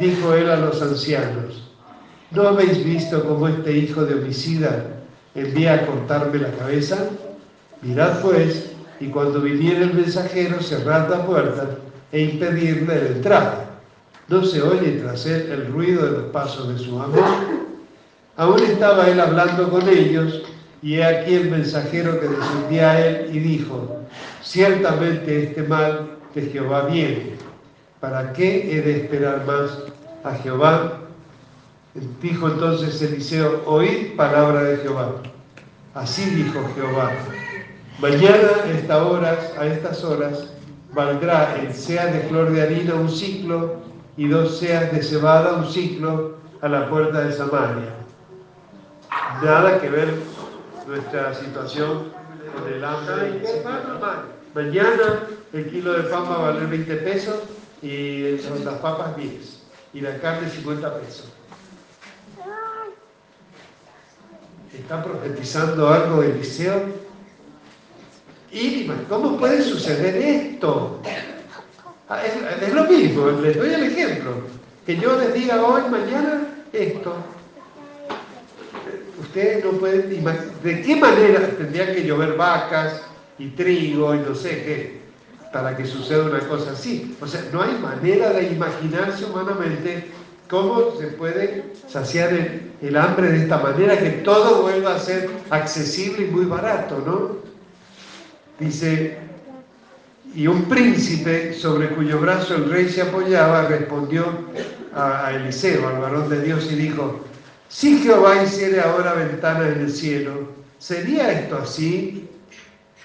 dijo él a los ancianos, ¿no habéis visto cómo este hijo de homicida envía a cortarme la cabeza? Mirad pues, y cuando viniera el mensajero, cerrad la puerta e impedirle la entrada. ¿No se oye tras él el ruido de los pasos de su amo? Aún estaba él hablando con ellos, y he aquí el mensajero que descendía a él y dijo, ciertamente este mal de Jehová viene. ¿Para qué he de esperar más a Jehová? Dijo entonces Eliseo, oíd palabra de Jehová. Así dijo Jehová, mañana a estas horas, a estas horas, valdrá el sea de flor de harina un ciclo y dos seas de cebada un ciclo a la puerta de Samaria nada que ver nuestra situación con el hambre. Mañana el kilo de pan va a valer 20 pesos y las papas 10 y la carne 50 pesos. ¿Está profetizando algo Eliseo? Y ¿cómo puede suceder esto? Ah, es, es lo mismo, les doy el ejemplo. Que yo les diga hoy, mañana, esto ustedes no pueden imaginar de qué manera tendrían que llover vacas y trigo y no sé qué para que suceda una cosa así. O sea, no hay manera de imaginarse humanamente cómo se puede saciar el, hambre de esta manera, que todo vuelva a ser accesible y muy barato, ¿no? Dice, y un príncipe sobre cuyo brazo el rey se apoyaba respondió a, a Eliseo, al varón de Dios, y dijo, si Jehová hiciere ahora ventana en el cielo, ¿sería esto así?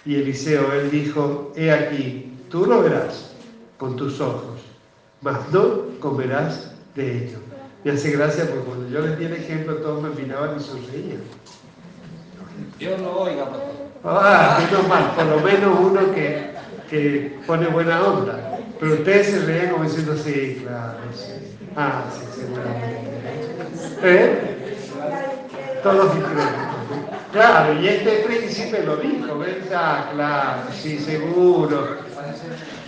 Y Eliseo, él dijo, he aquí, tú lo verás con tus ojos, mas no comerás de ello. Me hace gracia porque cuando yo les di el ejemplo, todos me miraban y sonreían. Yo no oiga, papá. Ah, menos mal, por lo menos uno que, que pone buena onda. Pero ustedes se reían como diciendo, sí, claro, sí. Ah, sí, seguramente. ¿Eh? todos diferentes. Claro, y este príncipe lo dijo, ¿verdad? Claro, sí, seguro.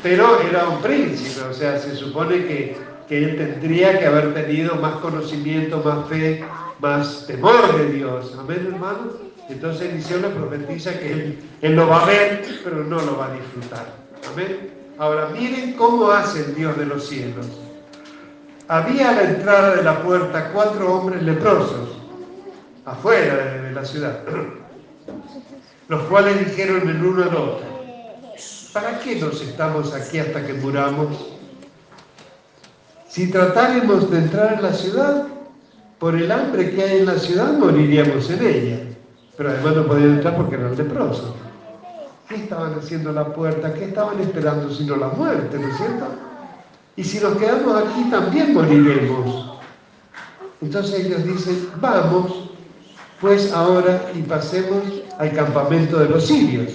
Pero era un príncipe, o sea, se supone que, que él tendría que haber tenido más conocimiento, más fe, más temor de Dios. Amén, hermano. Entonces Eliseo le profetiza que él, él lo va a ver, pero no lo va a disfrutar. Amén. Ahora miren cómo hace el Dios de los cielos. Había a la entrada de la puerta cuatro hombres leprosos, afuera de la ciudad, los cuales dijeron el uno al otro, ¿para qué nos estamos aquí hasta que muramos? Si tratáramos de entrar en la ciudad, por el hambre que hay en la ciudad moriríamos en ella. Pero además no podían entrar porque eran leprosos. ¿Qué estaban haciendo a la puerta? ¿Qué estaban esperando sino la muerte, no es cierto? Y si nos quedamos aquí también moriremos. Entonces ellos dicen, vamos pues ahora y pasemos al campamento de los sirios.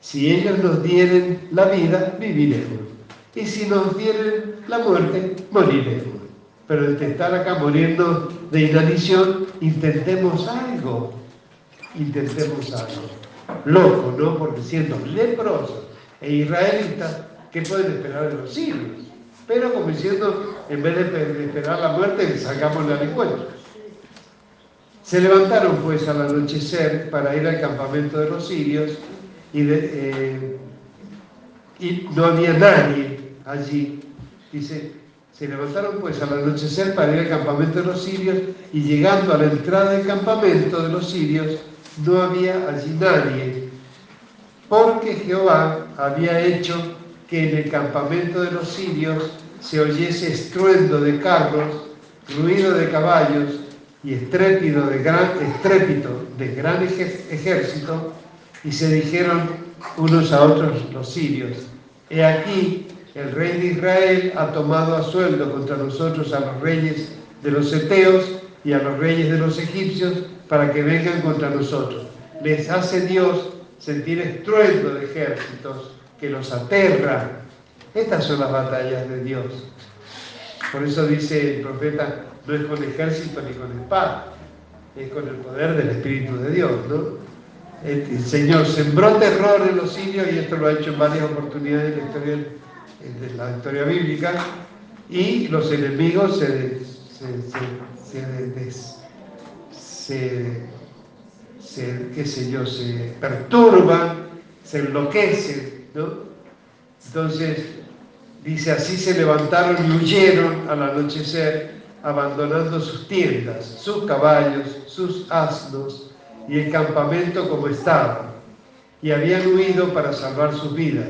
Si ellos nos dieren la vida, viviremos. Y si nos dieren la muerte, moriremos. Pero el estar acá muriendo de inanición, intentemos algo. Intentemos algo loco, ¿no? Porque siendo leprosos e israelitas, ¿qué pueden esperar de los sirios? Pero como diciendo, en vez de esperar la muerte, sacamos la encuentro. Se levantaron pues al anochecer para ir al campamento de los sirios y, eh, y no había nadie allí. Dice, se levantaron pues al anochecer para ir al campamento de los sirios y llegando a la entrada del campamento de los sirios, no había allí nadie, porque Jehová había hecho que en el campamento de los sirios se oyese estruendo de carros, ruido de caballos y estrépito de gran, estrépito de gran ejército, y se dijeron unos a otros los sirios, he aquí, el rey de Israel ha tomado a sueldo contra nosotros a los reyes de los eteos y a los reyes de los egipcios para que vengan contra nosotros. Les hace Dios sentir estruendo de ejércitos que los aterra. Estas son las batallas de Dios. Por eso dice el profeta, no es con ejército ni con espada, es con el poder del Espíritu de Dios, ¿no? El, Señor sembró terror en los sirios y esto lo ha hecho en varias oportunidades de la historia, de la historia bíblica y los enemigos se, se, se, se, qué sé yo, se perturban, se enloquecen, ¿no? Entonces, dice, así se levantaron y huyeron al anochecer, abandonando sus tiendas, sus caballos, sus asnos y el campamento como estaba. Y habían huido para salvar sus vidas.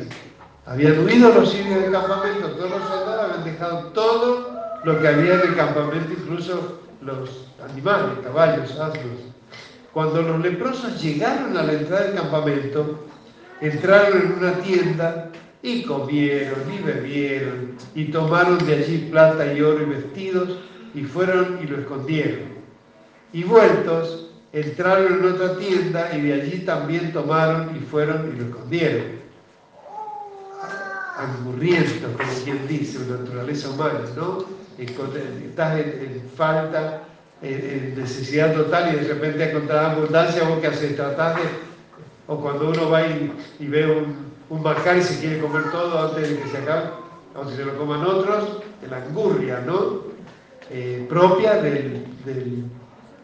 Habían huido los sirios del campamento, todos los soldados habían dejado todo lo que había en el campamento, incluso los animales, caballos, asnos. Cuando los leprosos llegaron a la entrada del campamento, entraron en una tienda y comieron y bebieron y tomaron de allí plata y oro y vestidos y fueron y lo escondieron. Y vueltos, entraron en otra tienda y de allí también tomaron y fueron y lo escondieron. Angurriento, como quien dice, naturaleza humana, ¿no? Estás en falta en, necesidad total y de repente encontrar abundancia, ¿vos qué haces? Tratás de, o cuando uno va y, ve un, un y se quiere comer todo antes de que se acabe, o si se lo coman otros, la angurria, ¿no? Eh, propia del, del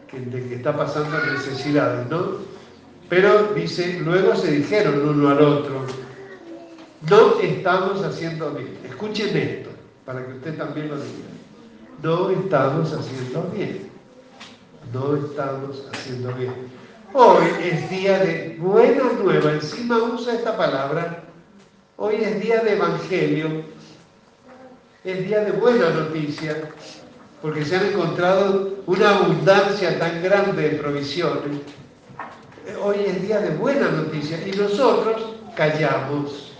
que, está pasando necesidades, ¿no? Pero dice, luego se dijeron uno al otro, no estamos haciendo bien. Escuchen esto, para que usted también lo diga. No estamos haciendo bien no estamos haciendo bien. Hoy es día de buena nueva, encima usa esta palabra, hoy es día de evangelio, es día de buena noticia, porque se han encontrado una abundancia tan grande de provisiones. Hoy es día de buena noticia y nosotros callamos.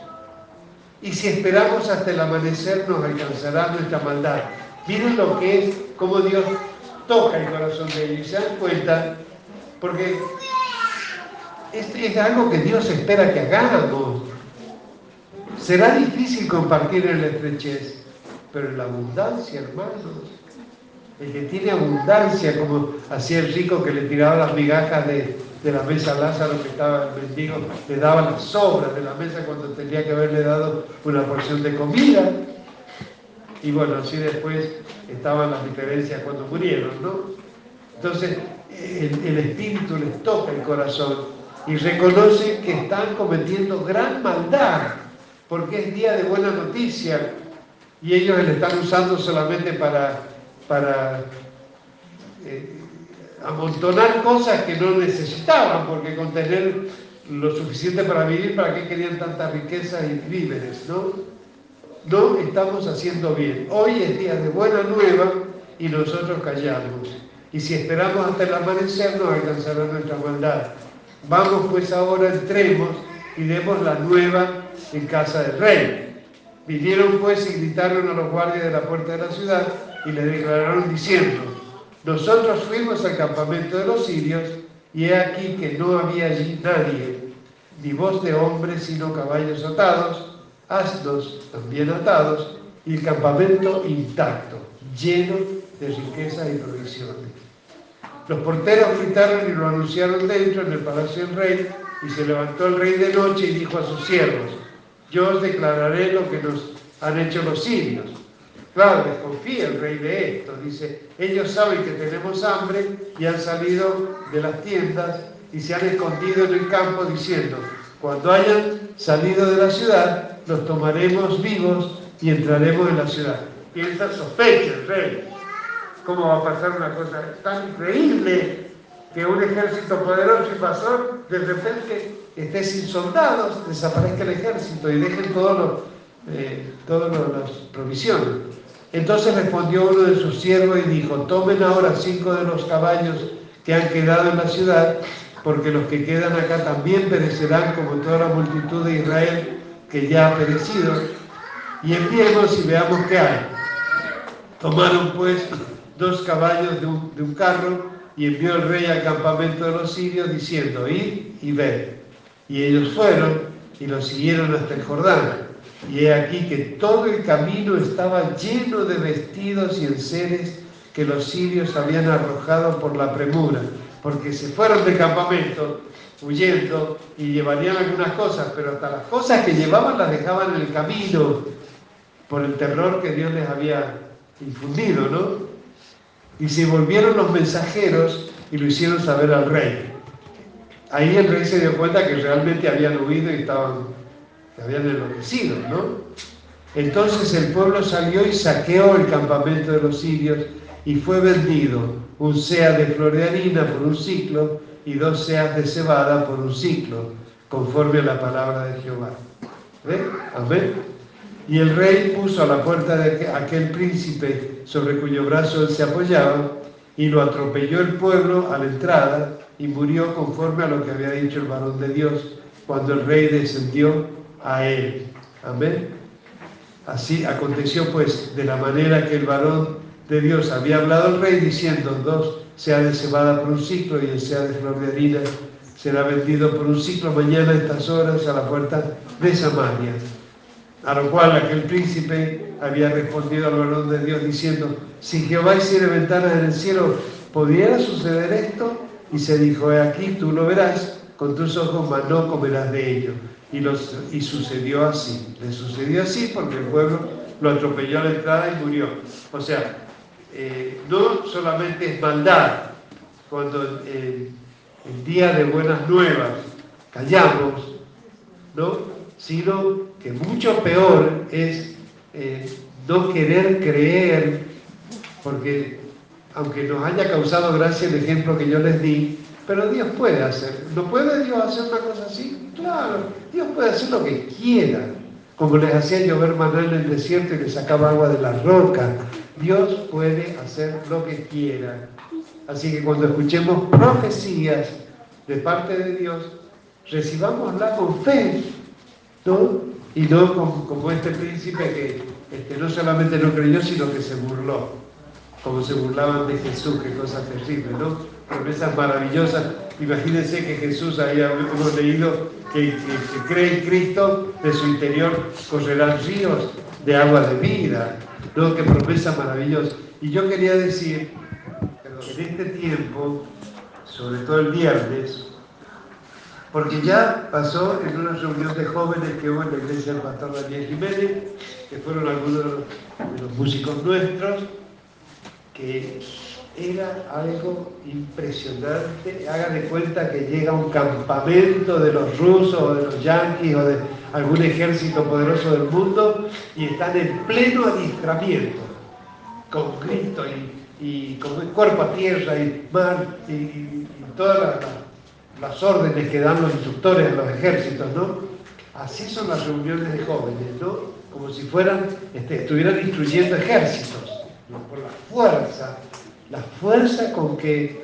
Y si esperamos hasta el amanecer nos alcanzará nuestra maldad. Miren lo que es, como Dios toca el corazón de ellos y se dan cuenta, porque es, algo que Dios espera que hagamos. Será difícil compartir en la estrechez, pero en la abundancia, hermanos, el que tiene abundancia, como hacía el rico que le tiraba las migajas de, de la mesa a Lázaro que estaba el mendigo, le daba las sobras de la mesa cuando tenía que haberle dado una porción de comida. Y bueno, así después estaban las diferencias cuando murieron, ¿no? Entonces, el, el espíritu les toca el corazón y reconocen que están cometiendo gran maldad, porque es día de buena noticia y ellos le están usando solamente para, eh, amontonar cosas que no necesitaban, porque con tener lo suficiente para vivir, ¿para qué querían tanta riqueza y víveres? ¿no? no estamos haciendo bien. Hoy es día de buena nueva y nosotros callamos. Y si esperamos hasta el amanecer, no alcanzará nuestra maldad. Vamos pues ahora, entremos y demos la nueva en casa del rey. Vinieron pues y gritaron a los guardias de la puerta de la ciudad y le declararon diciendo, nosotros fuimos al campamento de los sirios y he aquí que no había allí nadie, ni voz de hombre sino caballos atados, asnos también atados y el campamento intacto, lleno de riqueza y provisiones. Los porteros gritaron y lo anunciaron dentro en el palacio del rey y se levantó el rey de noche y dijo a sus siervos, yo os declararé lo que nos han hecho los sirios. Claro, desconfía el rey de esto. Dice, ellos saben que tenemos hambre y han salido de las tiendas y se han escondido en el campo diciendo, cuando hayan salido de la ciudad, los tomaremos vivos y entraremos en la ciudad. Piensa, sospecha el rey. ¿Cómo va a pasar una cosa tan increíble que un ejército poderoso y pasó de repente esté sin soldados, desaparezca el ejército y dejen todas eh, las provisiones. Entonces respondió uno de sus siervos y dijo, tomen ahora cinco de los caballos que han quedado en la ciudad, porque los que quedan acá también perecerán como toda la multitud de Israel que ya ha perecido, y enviemos y veamos qué hay. Tomaron pues dos caballos de un, carro y envió el rey al campamento de los sirios diciendo, id y ved. Y ellos fueron y lo siguieron hasta el Jordán. Y he aquí que todo el camino estaba lleno de vestidos y enseres que los sirios habían arrojado por la premura, porque se fueron del campamento huyendo y llevarían algunas cosas, pero hasta las cosas que llevaban las dejaban en el camino por el terror que Dios les había infundido, ¿no? Y se volvieron los mensajeros y lo hicieron saber al rey. Ahí el rey se dio cuenta que realmente habían huido y estaban, habían enloquecido, ¿no? Entonces el pueblo salió y saqueó el campamento de los sirios y fue vendido un sea de flor de harina por un ciclo y dos seas de cebada por un ciclo, conforme a la palabra de Jehová. ¿Ve? Amén. Y el rey puso a la puerta de aquel príncipe sobre cuyo brazo él se apoyaba y lo atropelló el pueblo a la entrada y murió conforme a lo que había dicho el varón de Dios cuando el rey descendió a él. Amén. Así aconteció pues de la manera que el varón de Dios había hablado al rey diciendo, dos sea de cebada por un ciclo y el sea de flor de harina será vendido por un ciclo mañana a estas horas a la puerta de Samaria. A lo cual aquel príncipe había respondido al varón de Dios diciendo, si Jehová hiciera ventanas en el cielo, ¿pudiera suceder esto? Y se dijo, he aquí, tú lo verás con tus ojos, mas no comerás de ello. Y, sucedió así. Le sucedió así porque el pueblo lo atropelló a la entrada y murió. O sea, eh, no solamente es maldad, cuando el día de buenas nuevas callamos, ¿no? sino que mucho peor es eh, no querer creer, porque aunque nos haya causado gracia el ejemplo que yo les di, pero Dios puede hacer. ¿No puede Dios hacer una cosa así? Claro, Dios puede hacer lo que quiera. Como les hacía llover maná en el desierto y les sacaba agua de la roca. Dios puede hacer lo que quiera. Así que cuando escuchemos profecías de parte de Dios, recibámosla con fe, ¿no? Y no como, este príncipe que este, no solamente no creyó, sino que se burló como se burlaban de Jesús, qué cosa terrible, ¿no? Promesas maravillosas. Imagínense que Jesús, había hemos leído que, que, cree en Cristo, de su interior correrán ríos de agua de vida, ¿no? Qué promesa maravillosa. Y yo quería decir que en este tiempo, sobre todo el viernes, Porque ya pasó en una reunión de jóvenes que hubo en la iglesia del pastor Daniel Jiménez, que fueron algunos de los, músicos nuestros, que era algo impresionante. Haga de cuenta que llega un campamento de los rusos o de los yanquis o de algún ejército poderoso del mundo y están en pleno adiestramiento, con Cristo y, y con el cuerpo a tierra y mar y, y todas las, las órdenes que dan los instructores de los ejércitos, ¿no? Así son las reuniones de jóvenes, ¿no? Como si fueran, este, estuvieran instruyendo ejércitos, ¿no? por la fuerza la fuerza con que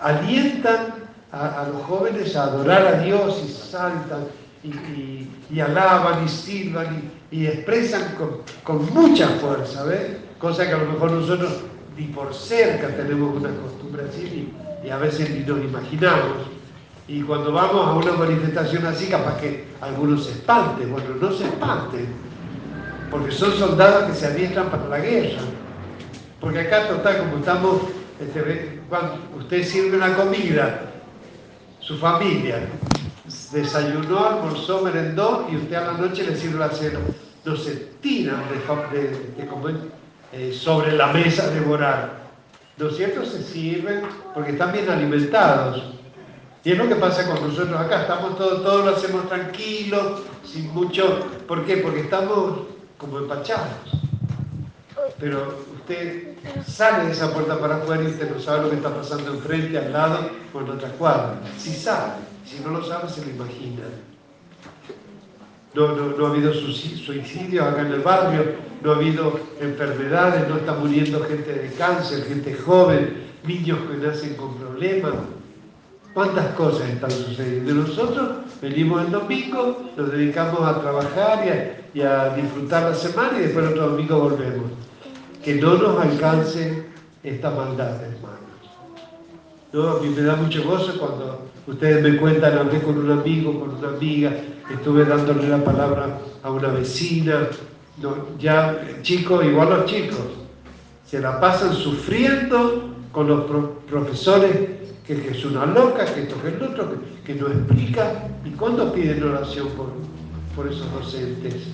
alientan a, los jóvenes a adorar a Dios y saltan y, alaban y silban y, expresan con, mucha fuerza, ¿ves? Cosa que a lo mejor nosotros ni por cerca tenemos una costumbre así y, a veces ni nos imaginamos. Y cuando vamos a una manifestación así, capaz que algunos se espanten. Bueno, no se espanten, porque son soldados que se adiestran para la guerra. Porque acá, total, como estamos, este, cuando usted sirve una comida, su familia desayunó, almorzó, merendó y usted a la noche le sirve la cena. No se tiran eh, sobre la mesa a devorar. ¿No es? Se sirven porque están bien alimentados. Y es lo que pasa con nosotros acá, estamos todos, todo lo hacemos tranquilo, sin mucho. ¿Por qué? Porque estamos como empachados. Pero usted sale de esa puerta para afuera y usted no sabe lo que está pasando enfrente, al lado o en otra cuadra. Si sabe, si no lo sabe, se lo imagina. No, ha habido suicidios acá en el barrio, no ha habido enfermedades, no está muriendo gente de cáncer, gente joven, niños que nacen con problemas. ¿Cuántas cosas están sucediendo? Nosotros venimos el domingo, nos dedicamos a trabajar y a, disfrutar la semana y después el otro domingo volvemos que no nos alcance esta maldad, hermanos. ¿No? A mí me da mucho gozo cuando ustedes me cuentan, hablé con un amigo, con una amiga, estuve dándole la palabra a una vecina, ya chicos, igual los chicos, se la pasan sufriendo con los profesores que, es una loca, que esto es el otro, que, no explica, y cuándo piden oración por, por esos docentes,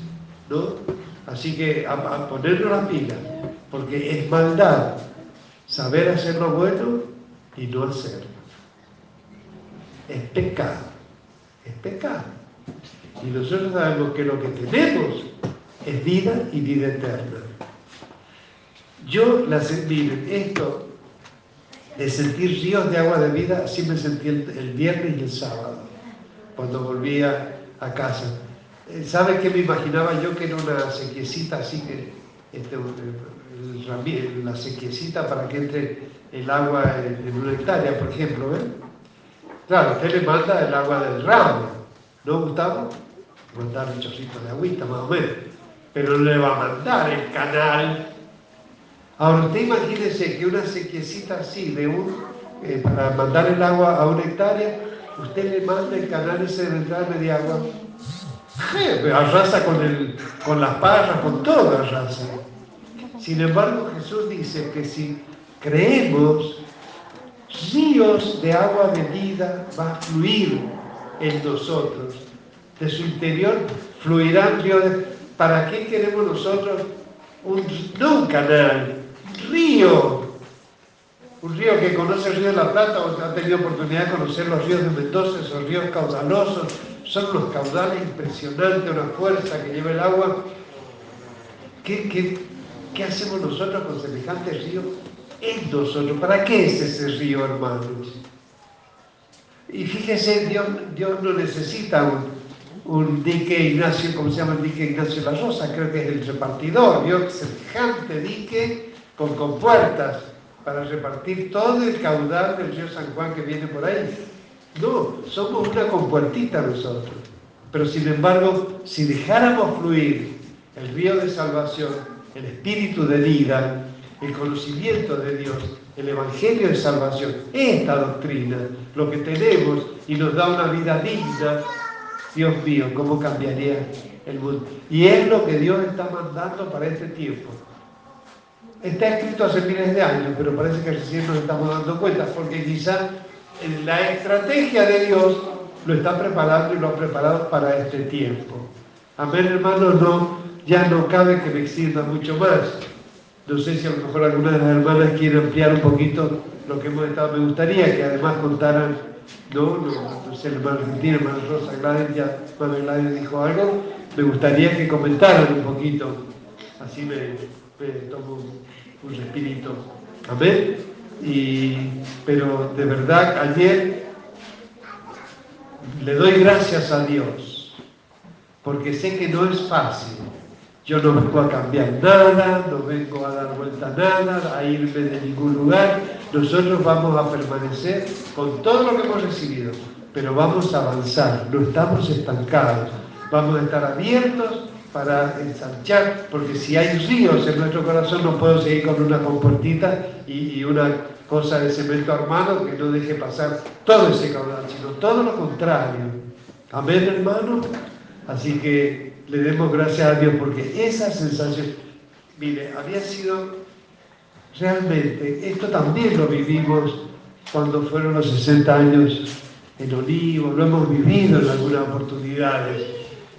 ¿no? Así que a, a ponernos la pila porque es maldad saber hacer lo bueno y no hacerlo. Es pecado, es pecado. Y nosotros sabemos que lo que tenemos es vida y vida eterna. Yo, la, miren, esto de sentir ríos de agua de vida, así me sentí el, viernes y el sábado, cuando volvía a casa. Eh, ¿Sabe qué me imaginaba yo que era una sequiecita así que este, la sequiecita para que entre el agua en, una hectárea, por ejemplo, ¿ven? Claro, usted le manda el agua del ramo, ¿no, Gustavo? Mandar un chorrito de agüita, más o menos. Pero le va a mandar el canal. Ahora, usted imagínese que una sequiecita así, de un, eh, para mandar el agua a una hectárea, usted le manda el canal ese de de agua. arrasa con, el, con las parras, con todo arrasa. Sin embargo, Jesús dice que si creemos, ríos de agua de vida va a fluir en nosotros. De su interior fluirán ríos de... ¿Para qué queremos nosotros un, no un canal, río? Un río que conoce el río de la Plata o ha tenido oportunidad de conocer los ríos de Mendoza, esos ríos caudalosos, son unos caudales impresionantes, una fuerza que lleva el agua. ¿Qué, qué, ¿Qué hacemos nosotros con semejante río? En nosotros. ¿Para qué es ese río, hermanos? Y fíjese, Dios, Dios no necesita un, dique Ignacio, ¿cómo se llama el dique Ignacio La Rosa? Creo que es el repartidor. Dios semejante dique con compuertas para repartir todo el caudal del río San Juan que viene por ahí. No, somos una compuertita nosotros. Pero sin embargo, si dejáramos fluir el río de salvación, el espíritu de vida, el conocimiento de Dios, el Evangelio de salvación, esta doctrina, lo que tenemos y nos da una vida digna, Dios mío, ¿cómo cambiaría el mundo? Y es lo que Dios está mandando para este tiempo. Está escrito hace miles de años, pero parece que recién nos estamos dando cuenta, porque quizás la estrategia de Dios lo está preparando y lo ha preparado para este tiempo. Amén, hermanos, no, ya no cabe que me extienda mucho más. No sé si a lo mejor alguna de las hermanas quiere ampliar un poquito lo que hemos estado. Me gustaría que además contaran, no, no, sé, el hermano Argentina, hermano Rosa Gladys, ya hermano Gladys dijo algo, me gustaría que comentaran un poquito, así me, tomo un, respirito. Amén. Y, pero de verdad, ayer le doy gracias a Dios, porque sé que no es fácil yo no vengo a cambiar nada, no vengo a dar vuelta a nada, a irme de ningún lugar. Nosotros vamos a permanecer con todo lo que hemos recibido, pero vamos a avanzar, no estamos estancados. Vamos a estar abiertos para ensanchar, porque si hay ríos en nuestro corazón no puedo seguir con una comportita y, y una cosa de cemento armado que no deje pasar todo ese caudal, sino todo lo contrario. Amén, hermano. Así que le demos gracias a Dios porque esa sensación, mire, había sido realmente, esto también lo vivimos cuando fueron los 60 años en Olivo, lo hemos vivido en algunas oportunidades,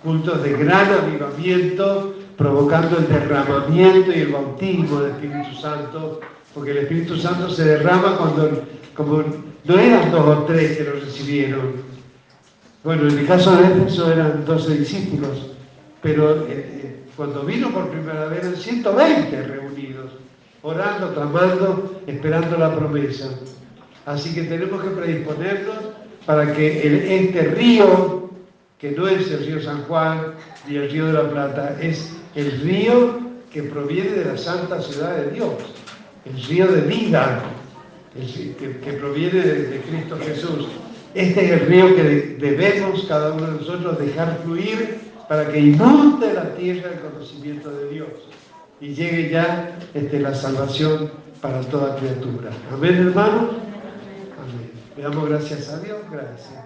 cultos de gran avivamiento, provocando el derramamiento y el bautismo del Espíritu Santo, porque el Espíritu Santo se derrama cuando, como no eran dos o tres que lo recibieron. Bueno, en el caso de Éfeso eran 12 discípulos, pero eh, eh, cuando vino por primera vez eran 120 reunidos, orando, clamando, esperando la promesa. Así que tenemos que predisponernos para que este río, que no es el río San Juan ni el río de la Plata, es el río que proviene de la santa ciudad de Dios, el río de vida, que, proviene de Cristo Jesús. Este es el río que debemos cada uno de nosotros dejar fluir para que inunde la tierra el conocimiento de Dios y llegue ya este, la salvación para toda criatura. Amén, hermanos. Amén. Le damos gracias a Dios. Gracias.